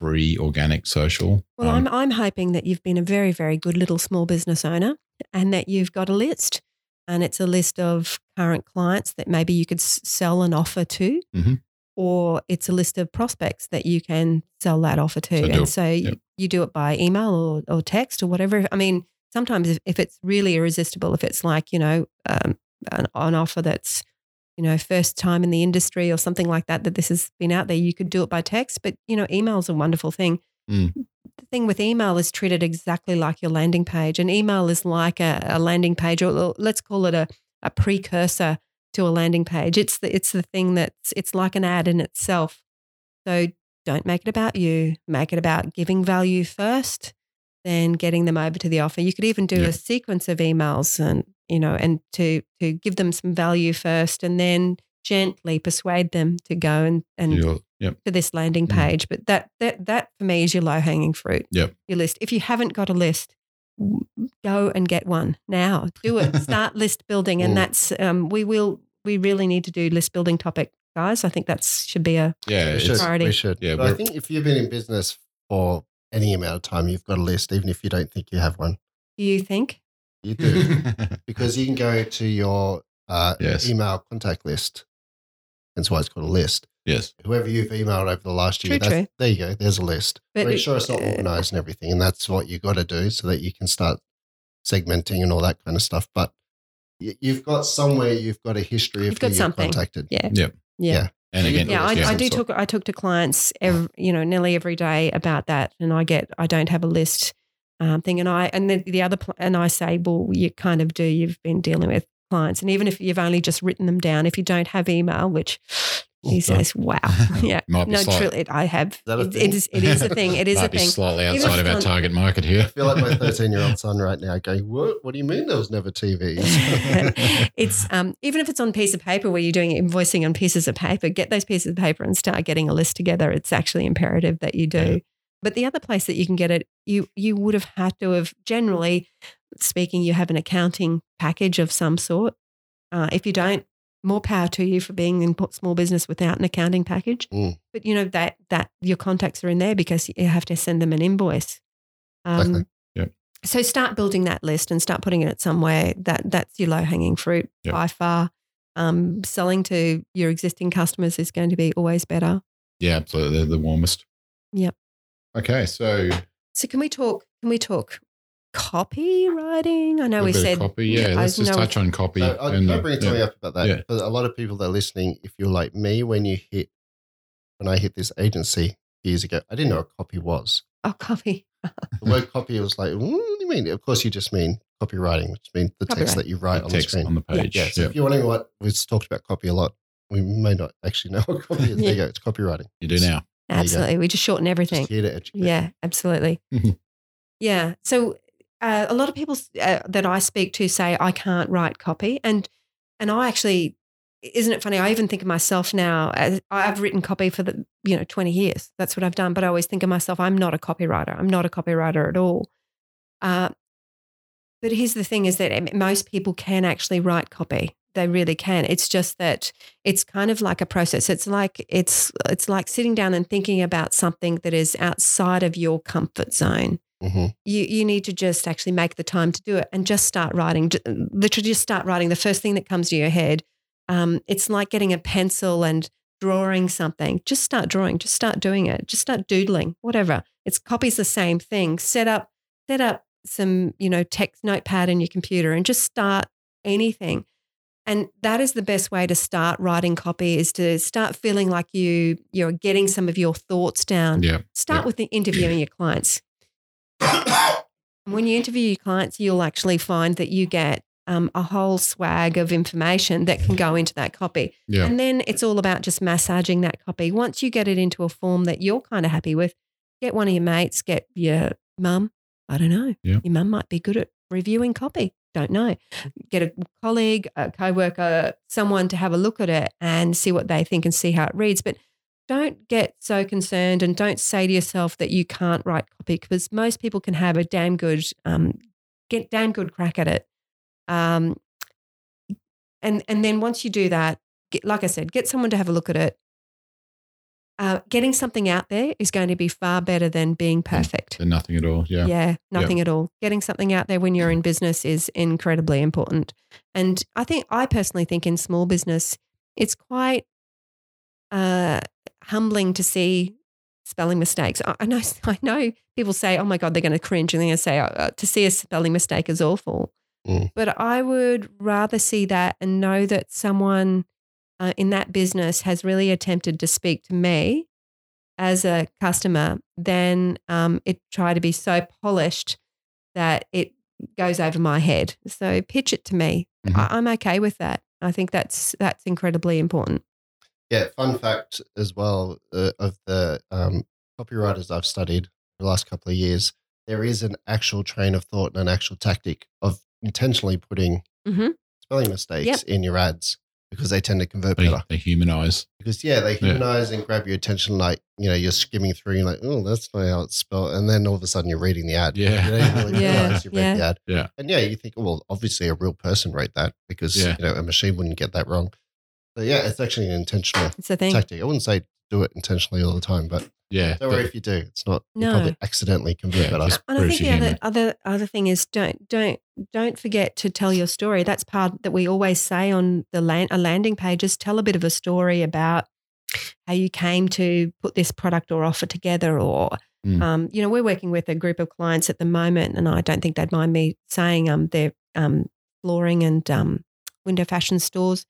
free organic social. Well, Um, I'm I'm hoping that you've been a very very good little small business owner, and that you've got a list, and it's a list of current clients that maybe you could s- sell an offer to, Mhm. or it's a list of prospects that you can sell that offer to, So and so yep. you, you do it by email or or text or whatever. I mean, sometimes if, if it's really irresistible, if it's like you know um, an, an offer that's you know first time in the industry or something like that that this has been out there, you could do it by text. But you know, email's a wonderful thing Mm. the thing with email is treated exactly like your landing page. And email is like a, a landing page, or let's call it a, a precursor to a landing page. It's the it's the thing that's it's like an ad in itself. So don't make it about you. Make it about giving value first, then getting them over to the offer. You could even do Yeah. a sequence of emails and you know, and to to give them some value first, and then gently persuade them to go and, and You're- yep. to this landing Mm. page. But that that that for me is your low hanging fruit. Yep. Your list. If you haven't got a list, go and get one now. Do it. Start list building, and Mm. that's um, we will. We really need to do list building topic, guys. I think that should be a Yeah, we it's, should. Priority. We should. Yeah, but I think if you've been in business for any amount of time, you've got a list, even if you don't think you have one. Do you think? You do. because you can go to your uh, Yes. email contact list. That's why it's called a list. Yes. Whoever you've emailed over the last year, True, that's, true. there you go. There's a list. But Make it- sure it's not uh, organized and everything. And that's what you've got to do so that you can start segmenting and all that kind of stuff. But you've got somewhere, you've got a history of You've got who you're something. contacted. Yeah. Yep. Yeah. And again, Yeah, I, I do sort. talk. I talk to clients, every, you know, nearly every day about that, and I get. I don't have a list um, thing, and I and then the other, pl- and I say, well, you kind of do. You've been dealing with clients, and even if you've only just written them down, if you don't have email, which he Oh, says, wow, yeah, Might be no, slight- truly, I have. It, it is. It is a thing. It is Might a be thing. slightly Even outside if of our target market here. I feel like my 13 year old son right now going, What? What do you mean there was never TVs? it's um, even if it's on piece of paper where you're doing invoicing on pieces of paper, get those pieces of paper and start getting a list together. It's actually imperative that you do. Yeah. But the other place that you can get it, you you would have had to have generally speaking, you have an accounting package of some sort. Uh, if you don't, more power to you for being in small business without an accounting package. Mm. But you know that that your contacts are in there because you have to send them an invoice. Um, Exactly. Yep. So start building that list and start putting it somewhere. That that's your low hanging fruit Yep. by far. Um, selling to your existing customers is going to be always better. Yeah, absolutely. They're the warmest. Yep. Okay, so So can we talk? Can we talk copywriting? I know a we said copy. Yeah, I let's just know- touch on copy. So, I, and can I the- bring yeah. something up about that? Yeah. For a lot of people that are listening, if you're like me, when you hit, when I hit this agency years ago, I didn't know what copy was. Oh, copy. The word copy was like, "Mm, what do you mean? Of course, you just mean copywriting, which means the text that you write The on the screen. on the page. yeah. So Yeah, if you're wondering what we've talked about copy a lot, we may not actually know what copy is. There you go. It's copywriting. you do now. There. Absolutely. We just shorten everything. Just here to. Yeah, absolutely. Yeah. So uh, a lot of people uh, that I speak to say I can't write copy, and and I actually, isn't it funny? I even think of myself now. As, I've written copy for the you know twenty years. That's what I've done. But I always think of myself. I'm not a copywriter. I'm not a copywriter at all. Uh, but here's the thing: is that um, most people can actually write copy. They really can. It's just that it's kind of like a process. It's like it's it's like sitting down and thinking about something that is outside of your comfort zone. Hmm You you need to just actually make the time to do it and just start writing. Literally, just start writing the first thing that comes to your head. Um, it's like getting a pencil and drawing something. Just start drawing. Just start doing it. Just start doodling. Whatever. It's copies the same thing. Set up set up some you know text notepad in your computer and just start anything. And that is the best way to start writing copy is to start feeling like you you're getting some of your thoughts down. Yeah. Start Yeah. with the interviewing your clients. When you interview your clients, you'll actually find that you get um, a whole swag of information that can go into that copy. Yeah. And then it's all about just massaging that copy. Once you get it into a form that you're kind of happy with, get one of your mates, get your mum. I don't know. Yeah. Your mum might be good at reviewing copy. Don't know. Get a colleague, a co-worker, someone to have a look at it and see what they think and see how it reads. But don't get so concerned and don't say to yourself that you can't write copy because most people can have a damn good, um, get damn good crack at it. Um, and and then once you do that, get, like I said, get someone to have a look at it. Uh, getting something out there is going to be far better than being perfect. Then nothing at all. Yeah. Yeah, nothing at all. Getting something out there when you're in business is incredibly important. And I think, I personally think in small business, it's quite uh, humbling to see spelling mistakes. I, I know, I know people say, oh my God, they're going to cringe and they're going to say, uh, to see a spelling mistake is awful. Mm. But I would rather see that and know that someone uh, in that business has really attempted to speak to me as a customer than um, it try to be so polished that it goes over my head. So pitch it to me. Mhm. I, I'm okay with that. I think that's that's incredibly important. Yeah, fun fact as well uh, of the um, copywriters I've studied the last couple of years, there is an actual train of thought and an actual tactic of intentionally putting Mhm. spelling mistakes Yep. in your ads. because they tend to convert They, better. they humanize. Because yeah, they Yeah. humanize and grab your attention. Like you know, you're skimming through, you're like, oh, that's not how it's spelled, and then all of a sudden you're reading the ad. Yeah. you don't really Yeah, realize you read the ad. Yeah. and yeah, you think, well, obviously a real person wrote that because Yeah. you know a machine wouldn't get that wrong. So yeah, it's actually an intentional It's the thing. tactic. I wouldn't say do it intentionally all the time, but Yeah. don't worry if you do. It's not. You probably accidentally convert Yeah, better. And I think the other, other other thing is don't don't don't forget to tell your story. That's part that we always say on the land, a landing page is tell a bit of a story about how you came to put this product or offer together, or Mm. um, you know, we're working with a group of clients at the moment, and I don't think they'd mind me saying um, they're um, flooring and um, window fashion stores,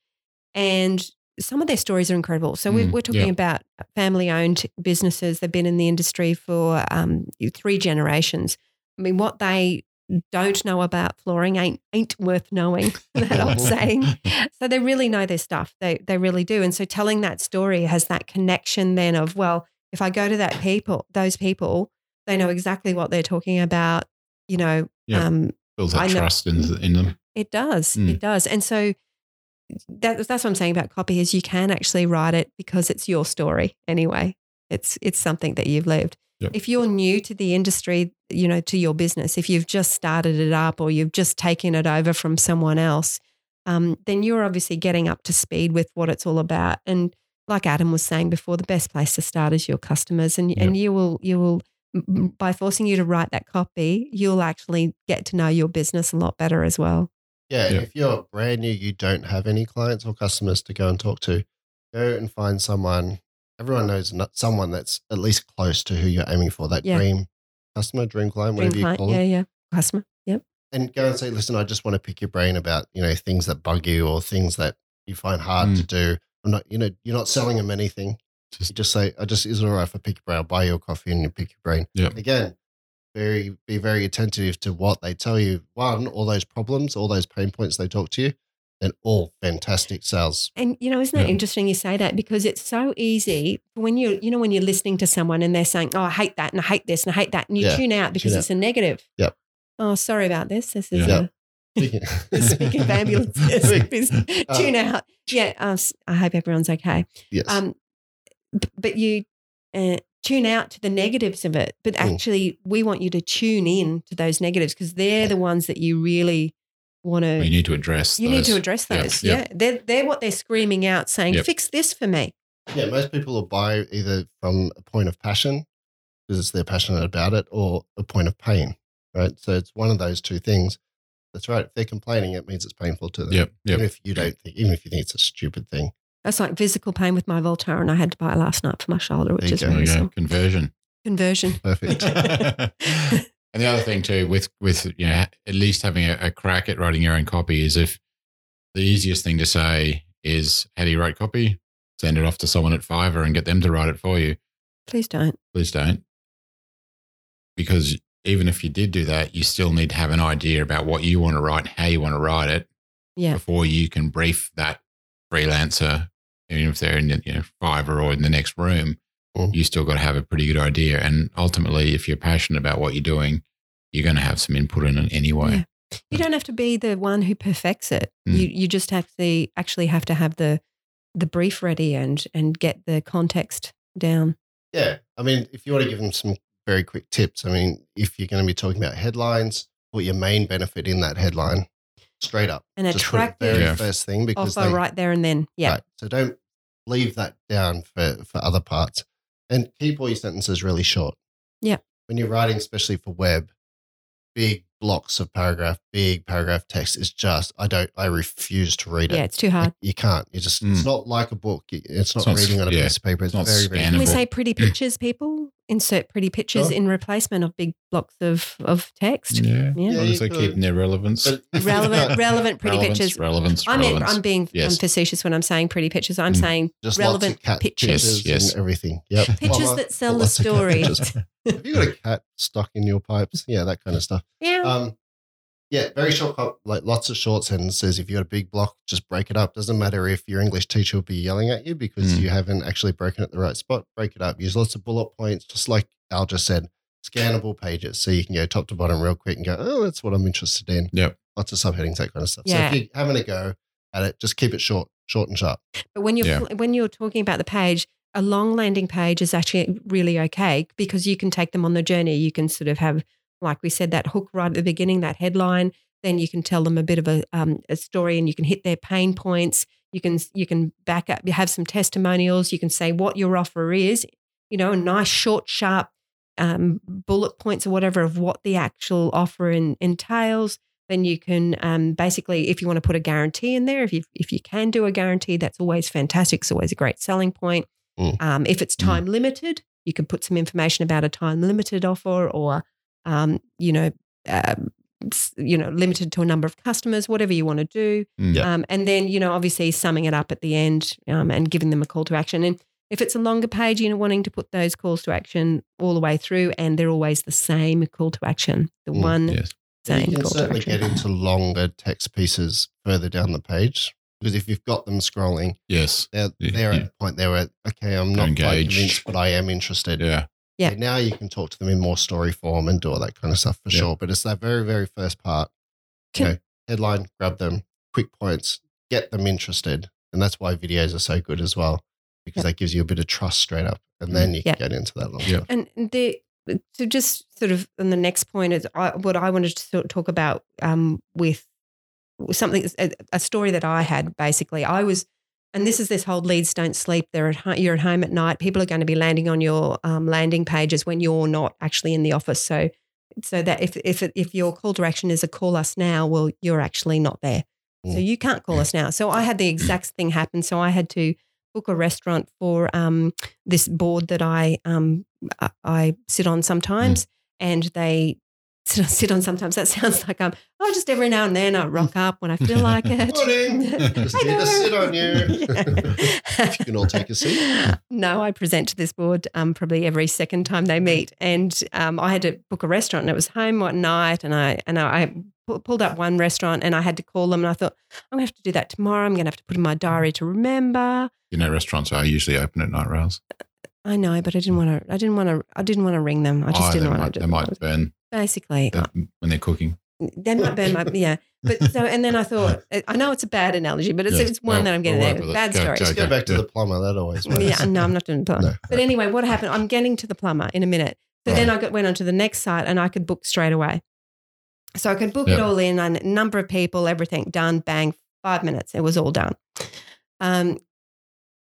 and some of their stories are incredible. So we're, Mm, we're talking yeah. about family-owned businesses. They've been in the industry for um, three generations. I mean, what they don't know about flooring ain't ain't worth knowing. that old saying. So they really know their stuff. They they really do. And so telling that story has that connection then of well, if I go to that people, those people, they know exactly what they're talking about. You know, Yeah. um, Builds I that know- trust in, in them. it does. Mm. It does. And so that, that's what I'm saying about copy is you can actually write it because it's your story anyway. It's it's something that you've lived. Yep. If you're new to the industry, you know, to your business, if you've just started it up or you've just taken it over from someone else, um, then you're obviously getting up to speed with what it's all about. And like Adam was saying before, the best place to start is your customers, and and you will you will by forcing you to write that copy, you'll actually get to know your business a lot better as well. Yeah, Yeah. if you're brand new, you don't have any clients or customers to go and talk to, go and find someone. Everyone knows someone that's at least close to who you're aiming for. That Yeah. dream customer, dream client, Dream whatever you client, call yeah, them, yeah, yeah. customer, yep. and go and say, "Listen, I just want to pick your brain about you know things that bug you or things that you find hard Mm. to do." I'm not, you know, you're not selling them anything. You Just just say, "I just is it all right if I pick your brain? I'll buy you a coffee and you pick your brain." Again, very be very attentive to what they tell you. One, all those problems, all those pain points they talk to you, and all fantastic sales. And you know, isn't that Yeah. interesting you say that because it's so easy when you you know when you're listening to someone and they're saying, "Oh, I hate that and I hate this and I hate that," and you Yeah, tune out because tune it's a negative. Yep. Oh, sorry about this. This is Yeah. Speaking, a speaking of ambulances. Uh, tune out. Yeah. Uh, I hope everyone's okay. yes. Um, but you uh, tune out to the negatives of it. But Mm. actually, we want you to tune in to those negatives because they're the ones that you really want to. you need to address You need to address those. yeah. Yeah, they're they're what they're screaming out, saying, Yep. "Fix this for me." yeah, most people will buy either from a point of passion because they're passionate about it, or a point of pain. Right. So it's one of those two things. That's right. If they're complaining, it means it's painful to them. Yep. Even if you don't think, even if you think it's a stupid thing. That's like physical pain with my Voltaren. And I had to buy it last night for my shoulder, which is really you Conversion. conversion. Perfect. and the other thing too, with with you know, at least having a, a crack at writing your own copy is if the easiest thing to say is, "How do you write copy?" Send it off to someone at Fiverr and get them to write it for you. Please don't. Please don't, because even if you did do that, you still need to have an idea about what you want to write, how you want to write it, Yeah. before you can brief that freelancer, even if they're in the, you know, Fiverr or in the next room. Mm. You still got to have a pretty good idea, and ultimately, if you're passionate about what you're doing, you're going to have some input in it anyway. You don't have to be the one who perfects it. Mm. You you just have to actually have to have the the brief ready and and get the context down. Yeah. I mean, if you want to give them some very quick tips, I mean, if you're going to be talking about headlines, put your main benefit in that headline straight up. And Just put it attractive very Yeah. first thing because offer they, right there and then. Yeah. Right. So don't leave that down for, for other parts. And keep all your sentences really short. Yeah. When you're writing, especially for web, big blocks of paragraph, big paragraph text is just, I don't, I refuse to read it. Yeah, it's too hard. Like, you can't. You just, it's Mm. not like a book. It's not It's not reading on a yeah, piece of paper. It's, it's not very, very, Can we say pretty pictures, people? Insert pretty pictures Sure. in replacement of big blocks of, of text. Yeah, Yeah. As long as they're keeping their relevance. But if you Relevant, relevant pretty relevance, pictures. relevance, I mean, relevance. I'm being Yes. um, facetious when I'm saying pretty pictures. I'm Mm. saying just relevant lots of cat pictures. pictures Yes, yes. and everything. Yep. pictures Mama, that sell the lots of cat story. Have you got a cat stuck in your pipes? Yeah, that kind of stuff. yeah. Um, yeah, very short, like lots of short sentences. If you got a big block, just break it up. Doesn't matter if your English teacher will be yelling at you because Mm. you haven't actually broken it the right spot. Break it up. Use lots of bullet points, just like Al just said. Scannable pages, so you can go top to bottom real quick and go, oh, that's what I'm interested in. Yep. Lots of subheadings, that kind of stuff. Yeah. So if you're having a go at it, just keep it short, short and sharp. But when you're Yeah. when you're talking about the page, a long landing page is actually really okay because you can take them on the journey. You can sort of have, like we said, that hook right at the beginning, that headline. Then you can tell them a bit of a, um, a story, and you can hit their pain points. You can you can back up. You have some testimonials. You can say what your offer is. You know, a nice short, sharp um, bullet points or whatever of what the actual offer in, entails. Then you can um, basically, if you want to put a guarantee in there, if you if you can do a guarantee, that's always fantastic. It's always a great selling point. Mm. Um, if it's Mm. time limited, you can put some information about a time limited offer, or um, you know, um, you know, limited to a number of customers, whatever you want to do. Mm. Yeah. Um, and then, you know, obviously summing it up at the end um, and giving them a call to action. And if it's a longer page, you know, wanting to put those calls to action all the way through, and they're always the same call to action, the Mm, one Yes. same you can call to certainly action. get into longer text pieces further down the page because if you've got them scrolling, Yes. they're, Yeah, they're yeah. at the point there where, okay, I'm not engaged. convinced, but I am interested. Yeah. Yeah. Now you can talk to them in more story form and do all that kind of stuff for Yeah. sure. But it's that very, very first part. You know, headline, grab them, quick points, get them interested. And that's why videos are so good as well, because that gives you a bit of trust straight up. And mm, then you can Yeah. get into that long Yeah. And the uh, to just sort of, on the next point is I, what I wanted to talk about um, with something, a, a story that I had. Basically, I was, and this is this whole leads don't sleep. They're at ho- you're at home at night. People are going to be landing on your um, landing pages when you're not actually in the office. So, so that if if if your call to action is a call us now, well, you're actually not there. So Mm. you can't call us now. So I had the exact thing happen. So I had to book a restaurant for um, this board that I um, I- I sit on sometimes, and they sit sit on sometimes. That sounds like I'm, oh, just every now and then I rock up when I feel like it. Morning. Just I need to sit on you. if you can all take a seat. No, I present to this board um, probably every second time they meet, and um, I had to book a restaurant, and it was home one night, and I and I pu- pulled up one restaurant, and I had to call them, and I thought I'm gonna have to do that tomorrow. I'm gonna have to put in my diary to remember. You know, restaurants are usually open at night, Rails. I know, but I didn't want to. I didn't want to. I didn't want to ring them. I just Oh, didn't want might, to. they might burn Basically, the, when they're cooking. they might burn my yeah. But so and then I thought I know it's a bad analogy, but it's Yeah, it's one well, that I'm getting we'll there. work with it. Bad Go- story. go, Let's go back to the plumber. That always works. Yeah, no, I'm not doing plumber. No. But anyway, what happened? I'm getting to the plumber in a minute. So then I got, went on to the next site and I could book straight away. So I could book it all in, and a number of people, everything done, bang, five minutes. It was all done. Um,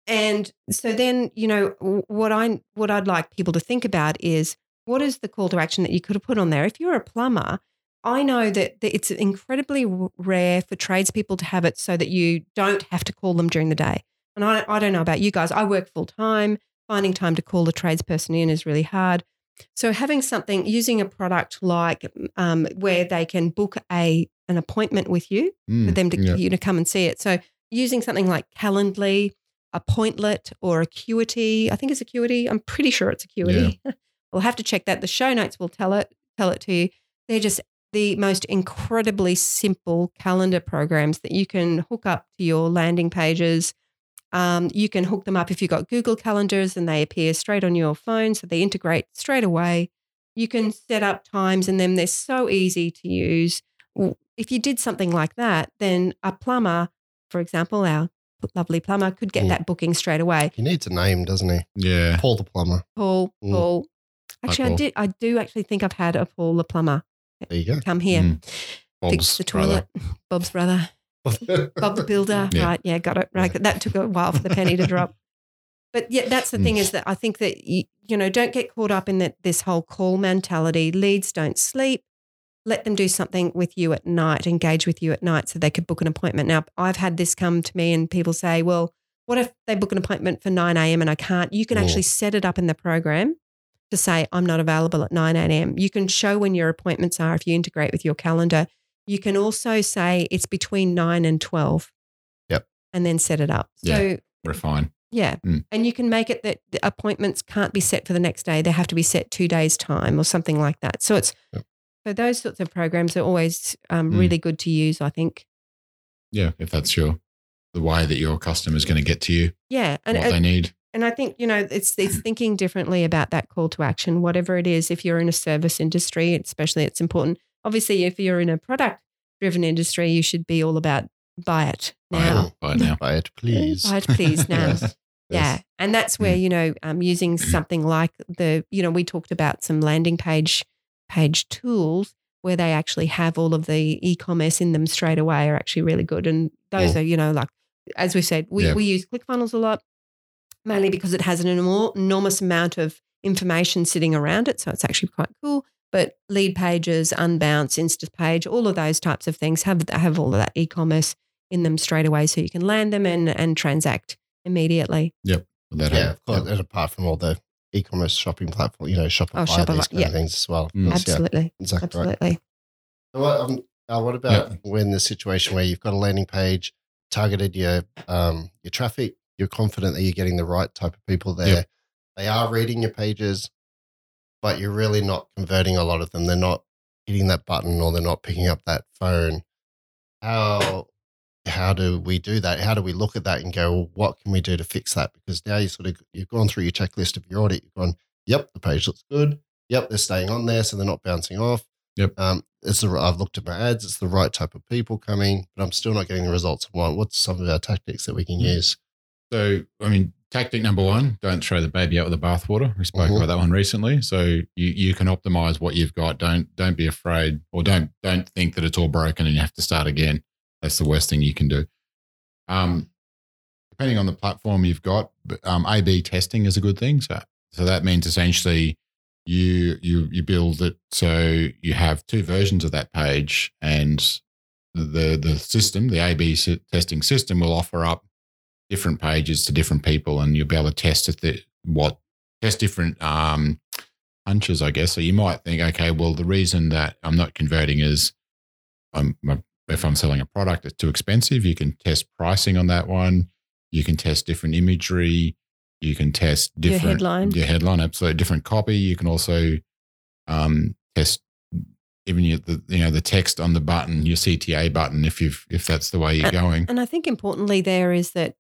and so then, you know, what I what I'd like people to think about is what is the call to action that you could have put on there? If you're a plumber, I know that, that it's incredibly rare for tradespeople to have it so that you don't have to call them during the day. And I, I don't know about you guys. I work full time. Finding time to call a tradesperson in is really hard. So having something using a product like um, where they can book a an appointment with you for Mm, them to yeah. you to come and see it. So using something like Calendly, Appointlet, or Acuity. I think it's Acuity. I'm pretty sure it's Acuity. we'll have to check that. The show notes will tell it tell it to you. They're just the most incredibly simple calendar programs that you can hook up to your landing pages. Um, you can hook them up if you've got Google calendars and they appear straight on your phone, so they integrate straight away. You can set up times and then They're so easy to use. If you did something like that, then a plumber, for example, our lovely plumber, could get Mm. that booking straight away. He needs a name, doesn't he? Yeah. Paul the plumber. Paul, Mm. Paul. Actually, I did. I do actually think I've had a Paul the plumber There you come here, Mm. fix Bob's the brother. toilet. Bob's brother. Bob the Builder. Yeah. Right. Yeah, got it. Right. That took a while for the penny to drop. But yeah, that's the Mm. thing is that I think that, you, you know, don't get caught up in that this whole call mentality. Leads don't sleep. Let them do something with you at night, engage with you at night so they could book an appointment. Now, I've had this come to me and people say, well, what if they book an appointment for 9 a.m. and I can't? You can actually set it up in the program to say, I'm not available at 9 a.m. You can show when your appointments are if you integrate with your calendar. You can also say it's between 9 and 12. Yep. And then set it up. Yeah. So, Refine. yeah. Mm. And you can make it that the appointments can't be set for the next day. They have to be set two days' time or something like that. So it's, Yep. so those sorts of programs are always um, Mm. really good to use, I think. Yeah. If that's your the way that your customer is going to get to you, Yeah. And, what they need. And I think, you know, it's it's thinking differently about that call to action, whatever it is. If you're in a service industry, especially it's important. Obviously, if you're in a product driven industry, you should be all about buy it, Buy it. now. Buy it now. Buy it, please. Buy it, please, now. Yes. Yeah. And that's where, Mm. you know, um, using something like the, you know, we talked about some landing page page tools where they actually have all of the e-commerce in them straight away are actually really good. And those are, you know, like as we said, we, Yeah. we use ClickFunnels a lot, mainly because it has an enormous amount of information sitting around it. So it's actually quite cool. But Leadpages, Unbounce, Instapage, all of those types of things have have all of that e-commerce in them straight away, so you can land them and and transact immediately. That yeah, of course. And apart from all the e-commerce shopping platform, you know, Shopify, Shopify, these kind yeah. of things as well. Mm. Of course, yeah, Absolutely, exactly right. absolutely. So what, um, uh, what about when the situation where you've got a landing page, targeted your um, your traffic, you're confident that you're getting the right type of people there. Yep. They are reading your pages, but you're really not converting a lot of them. They're not hitting that button or they're not picking up that phone. How how do we do that? How do we look at that and go, well, what can we do to fix that? Because now you sort of you've gone through your checklist of your audit. You've gone, yep, the page looks good. Yep, they're staying on there, so they're not bouncing off. Yep. Um, it's the, I've looked at my ads. It's the right type of people coming, but I'm still not getting the results I want. What's some of our tactics that we can Mm. use? So, I mean, tactic number one: don't throw the baby out with the bathwater. We spoke Mhm. about that one recently. So you you can optimize what you've got. Don't don't be afraid, or don't don't think that it's all broken and you have to start again. That's the worst thing you can do. Um, depending on the platform you've got, um, A/B testing is a good thing. So so that means essentially you you you build it so you have two versions of that page and the the system the A/B testing system will offer up different pages to different people, and you'll be able to test it. The, what test different um, hunches, I guess. So you might think, okay, well, the reason that I'm not converting is I'm, if I'm selling a product that's too expensive. You can test pricing on that one. You can test different imagery. You can test different Your headline. Your headline, absolutely different copy. You can also um, test even your, the you know the text on the button, your CTA button, if you've if that's the way you're Uh, going. And I think importantly there is that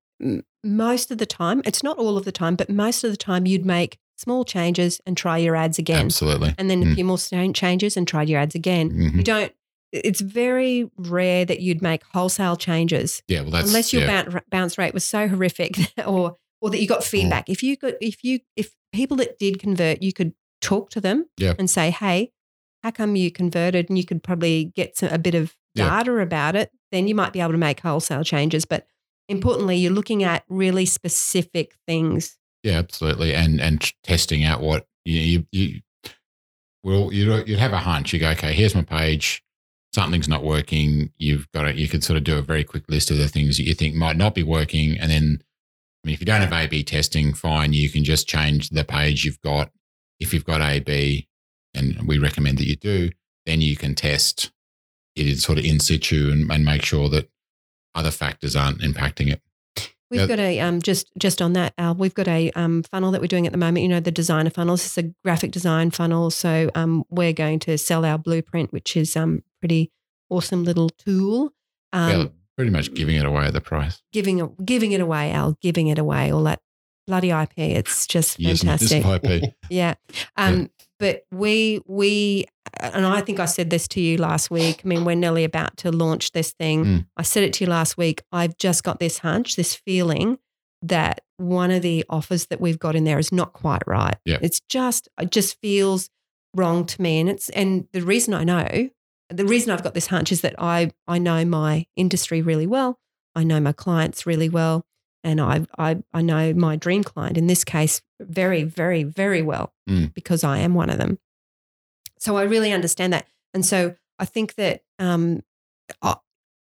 most of the time, it's not all of the time, but most of the time you'd make small changes and try your ads again. Absolutely. And then a Mm. few more changes and try your ads again. Mhm. You don't, it's very rare that you'd make wholesale changes Yeah, well, that's unless your yeah. bounce, bounce rate was so horrific or or that you got feedback. If you could, if you, if people that did convert, you could talk to them Yeah. and say, hey, how come you converted? And you could probably get some, a bit of Yeah. data about it. Then you might be able to make wholesale changes. But importantly, you're looking at really specific things. Yeah, absolutely, and and testing out what you you, you well you you'd have a hunch. You go, okay, here's my page. Something's not working. You've got it. You could sort of do a very quick list of the things that you think might not be working, and then I mean, if you don't have A/B testing, fine. You can just change the page you've got. If you've got A/B, and we recommend that you do, then you can test it sort of in situ and, and make sure that other factors aren't impacting it. We've Yeah. got a um, just just on that, Al. We've got a um, funnel that we're doing at the moment. You know, the designer funnels. It's a graphic design funnel. So um, we're going to sell our blueprint, which is um pretty awesome little tool. Um, pretty much giving it away at the price. Giving it giving it away, Al. Giving it away. All that bloody IP. It's just Yes, fantastic. IP. Yeah. Um, But we, we, and I think I said this to you last week. I mean, we're nearly about to launch this thing. Mm. I said it to you last week. I've just got this hunch, this feeling that one of the offers that we've got in there is not quite right. Yeah. It's just, it just feels wrong to me. And it's, and the reason I know, the reason I've got this hunch is that I, I know my industry really well. I know my clients really well. And I, I, I know my dream client in this case very, very, very well Mm. because I am one of them. So I really understand that. And so I think that um, I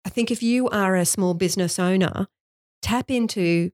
I think if you are a small business owner, tap into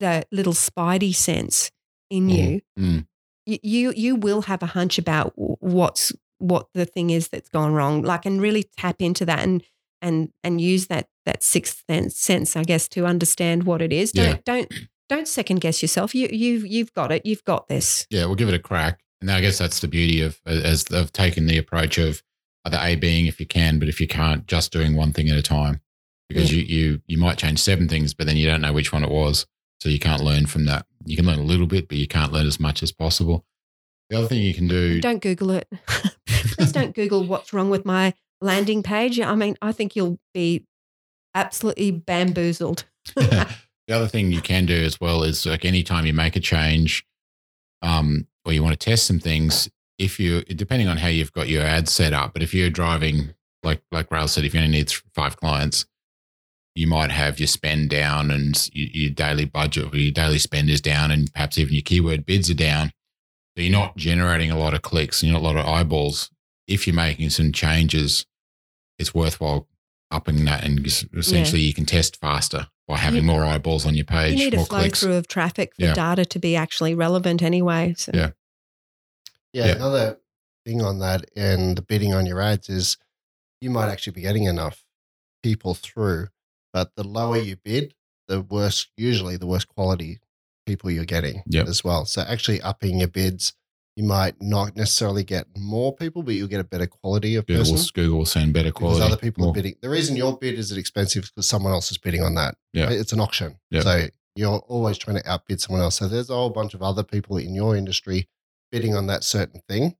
the little spidey sense in Mm. you. Mm. You, you you will have a hunch about what's what the thing is that's gone wrong. Like and really tap into that and and and use that that sixth sense, I guess, to understand what it is. Don't Yeah. don't don't second guess yourself. You you've you've got it. You've got this. Yeah, we'll give it a crack. And I guess that's the beauty of as of taking the approach of uh, either A/B-ing if you can, but if you can't, just doing one thing at a time. Because you you you might change seven things, but then you don't know which one it was. So you can't learn from that. You can learn a little bit, but you can't learn as much as possible. The other thing you can do Don't Google it. Please don't Google what's wrong with my landing page. I mean, I think you'll be absolutely bamboozled. the other thing you can do as well is like anytime you make a change um, or you want to test some things, if you, depending on how you've got your ads set up, but if you're driving, like, like Rails said, if you only need five clients, you might have your spend down and your, your daily budget or your daily spend is down and perhaps even your keyword bids are down. So you're not generating a lot of clicks and you're not a lot of eyeballs. If you're making some changes, it's worthwhile upping that and just essentially you can test faster by having You- more eyeballs on your page, you need a flow clicks. through of traffic for Yeah. data to be actually relevant anyway. So Yeah. Yeah, Yeah. another thing on that and the bidding on your ads is you might actually be getting enough people through, but the lower you bid, the worse, usually the worse quality people you're getting Yep. as well. So actually upping your bids, you might not necessarily get more people, but you'll get a better quality of Google, person. Google will send better quality. Because other people more- are bidding. The reason your bid is expensive is because someone else is bidding on that. Yeah. It's an auction. Yep. So you're always trying to outbid someone else. So there's a whole bunch of other people in your industry bidding on that certain thing.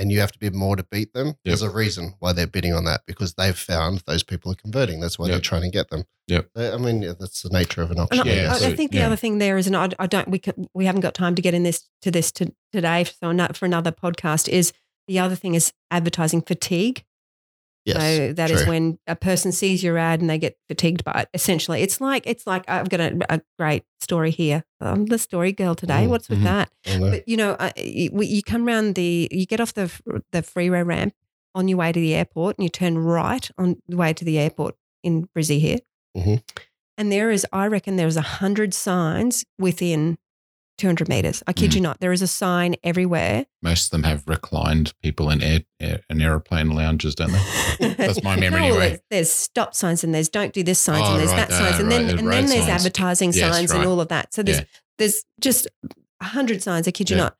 And you have to bid more to beat them. There's a reason why they're bidding on that because they've found those people are converting. That's why they're trying to get them. Yeah, I mean, yeah, that's the nature of an auction. I, Yeah, I- I think the yeah. other thing there is, and I, I don't, we can, we haven't got time to get in this to this to, today, so not for another podcast. Is the other thing is advertising fatigue. Yes. so that is true. when a person sees your ad and they get fatigued by it. Essentially, it's like it's like I've got a, a great story here. I'm the story girl today. Mm, What's with mhm. that? But you know, uh, you, you come around the, you get off the the freeway ramp on your way to the airport, and you turn right on the way to the airport in Brizzy here, Mhm. and there is, I reckon, there's a hundred signs within 200 meters. I kid Mm. you not. There is a sign everywhere. Most of them have reclined people in air, air, in airplane lounges, don't they? That's my memory No, anyway. There's, there's stop signs and there's don't do this signs Oh, and there's right, that signs uh, and then right, and then there's signs. advertising Yes, signs right. and all of that. So there's Yeah. there's just a hundred signs. I kid you Yeah. not.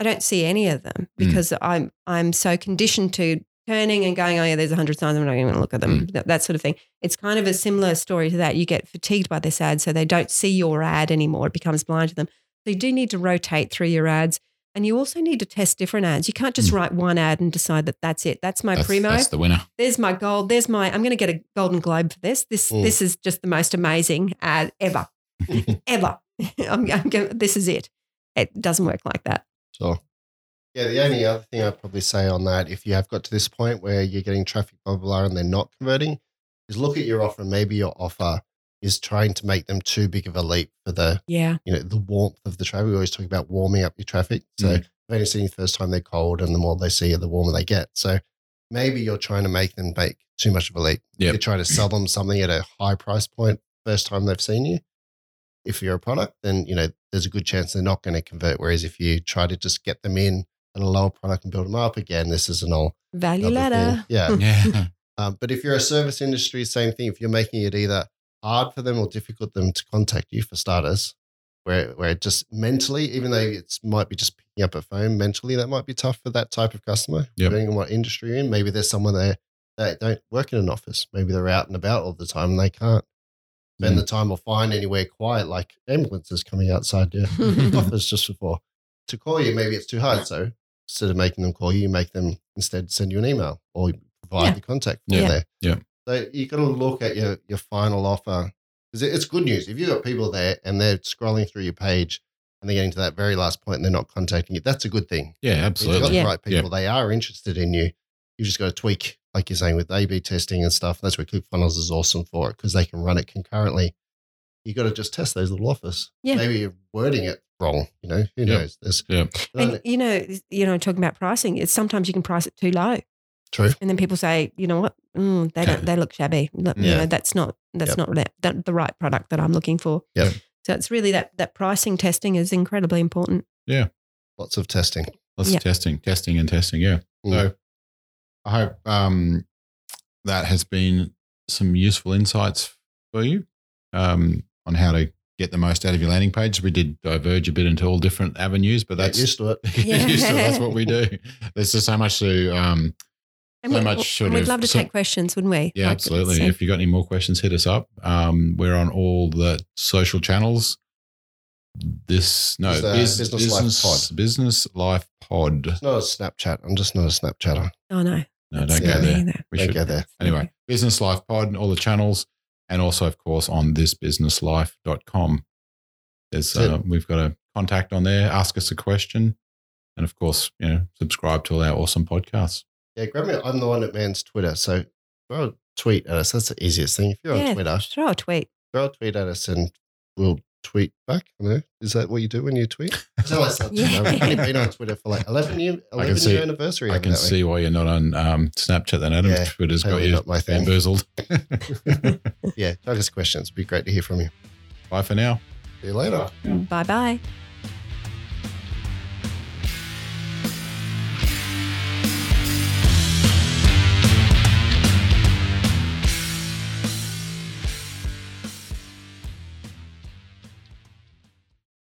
I don't see any of them Mm. because I'm I'm so conditioned to turning and going, oh yeah, there's a hundred signs. I'm not even going to look at them. Mm. That, that sort of thing. It's kind of a similar story to that. You get fatigued by this ad, so they don't see your ad anymore. It becomes blind to them. So you do need to rotate through your ads. And you also need to test different ads. You can't just Mm. write one ad and decide that that's it. That's my That's, primo that's the winner. there's my gold. There's my. I'm going to get a golden globe for this. This Mm. this is just the most amazing ad ever, ever. I'm, I'm going, this is it. It doesn't work like that. So, yeah, the only other thing I'd probably say on that, if you have got to this point where you're getting traffic, blah, blah, blah, and they're not converting, is look at your offer. Maybe your offer is trying to make them too big of a leap for the, Yeah, you know, the warmth of the traffic. We always talk about warming up your traffic. So, Mm. if only seeing the first time they're cold, and the more they see you, the warmer they get. So, maybe you're trying to make them make too much of a leap. Yep. You're trying to sell them something at a high price point first time they've seen you. If you're a product, then you know there's a good chance they're not going to convert. Whereas if you try to just get them in at a lower product and build them up again, this is an all value ladder. thing. Yeah. Yeah. um, but if you're a service industry, same thing. If you're making it either hard for them or difficult them to contact you for starters, where where just mentally, even though it might be just picking up a phone, mentally that might be tough for that type of customer. Yep. Depending on what industry you're in, maybe there's someone there that don't work in an office. Maybe they're out and about all the time and they can't spend Mm. the time or find anywhere quiet, like ambulances coming outside your office just before. To call you, maybe it's too hard. So instead of making them call you, you make them instead send you an email or provide Yeah. the contact form Yeah. there. Yeah. So you got to look at your your final offer because it's good news if you've got people there and they're scrolling through your page and they're getting to that very last point and they're not contacting you. That's a good thing. Yeah, If you've got absolutely. the right people, they are interested in you. You've just got to tweak, like you're saying, with A/B testing and stuff. That's where ClickFunnels is awesome for it because they can run it concurrently. You got to just test those little offers. Yeah. Maybe you're wording it wrong. You know, who Yeah. knows? There's Yeah. And you know, you know, talking about pricing, it's sometimes you can price it too low, true. and then people say, you know what, mm, they don't, they look shabby. Look, You Yeah. know, that's not that's Yep. not that, that, the right product that I'm looking for. Yep. So it's really that that pricing testing is incredibly important. Yeah, lots of testing. Lots Yeah. of testing, testing, and testing. Yeah. Mm. So I hope um, that has been some useful insights for you um, on how to get the most out of your landing page. We did diverge a bit into all different avenues, but Get that's used to it. Yeah. used to- that's what we do. There's just so much to. Um, And So we, much sort we'd of- love to so- take questions, wouldn't we? yeah, Like, absolutely. so- If you've got any more questions, hit us up. Um, we're on all the social channels. This no Biz- Business Life business, business life pod. It's not a Snapchat. I'm just not a Snapchatter. oh no, No, that's don't go yeah. not there. either. We Don't should go there. Anyway, Business Life Pod, and all the channels, and also, of course, on thisbusinesslife.com. There's That's it. uh, we've got a contact on there. Ask us a question, and of course, you know, subscribe to all our awesome podcasts. Yeah, grab me. I'm the one that mans Twitter. So throw a tweet at us. That's the easiest thing. If you're on yeah, Twitter, throw a tweet. throw a tweet at us and we'll tweet back. I don't know. Is that what you do when you tweet? So that's not- Yeah. I've only been on Twitter for like 11 year, 11 see- year anniversary. I can evidently. see why you're not on um, Snapchat. Then Adam, Yeah, Twitter's got you not my thing. bamboozled. Yeah, drug us questions. It'd be great to hear from you. Bye for now. See you later. Bye bye.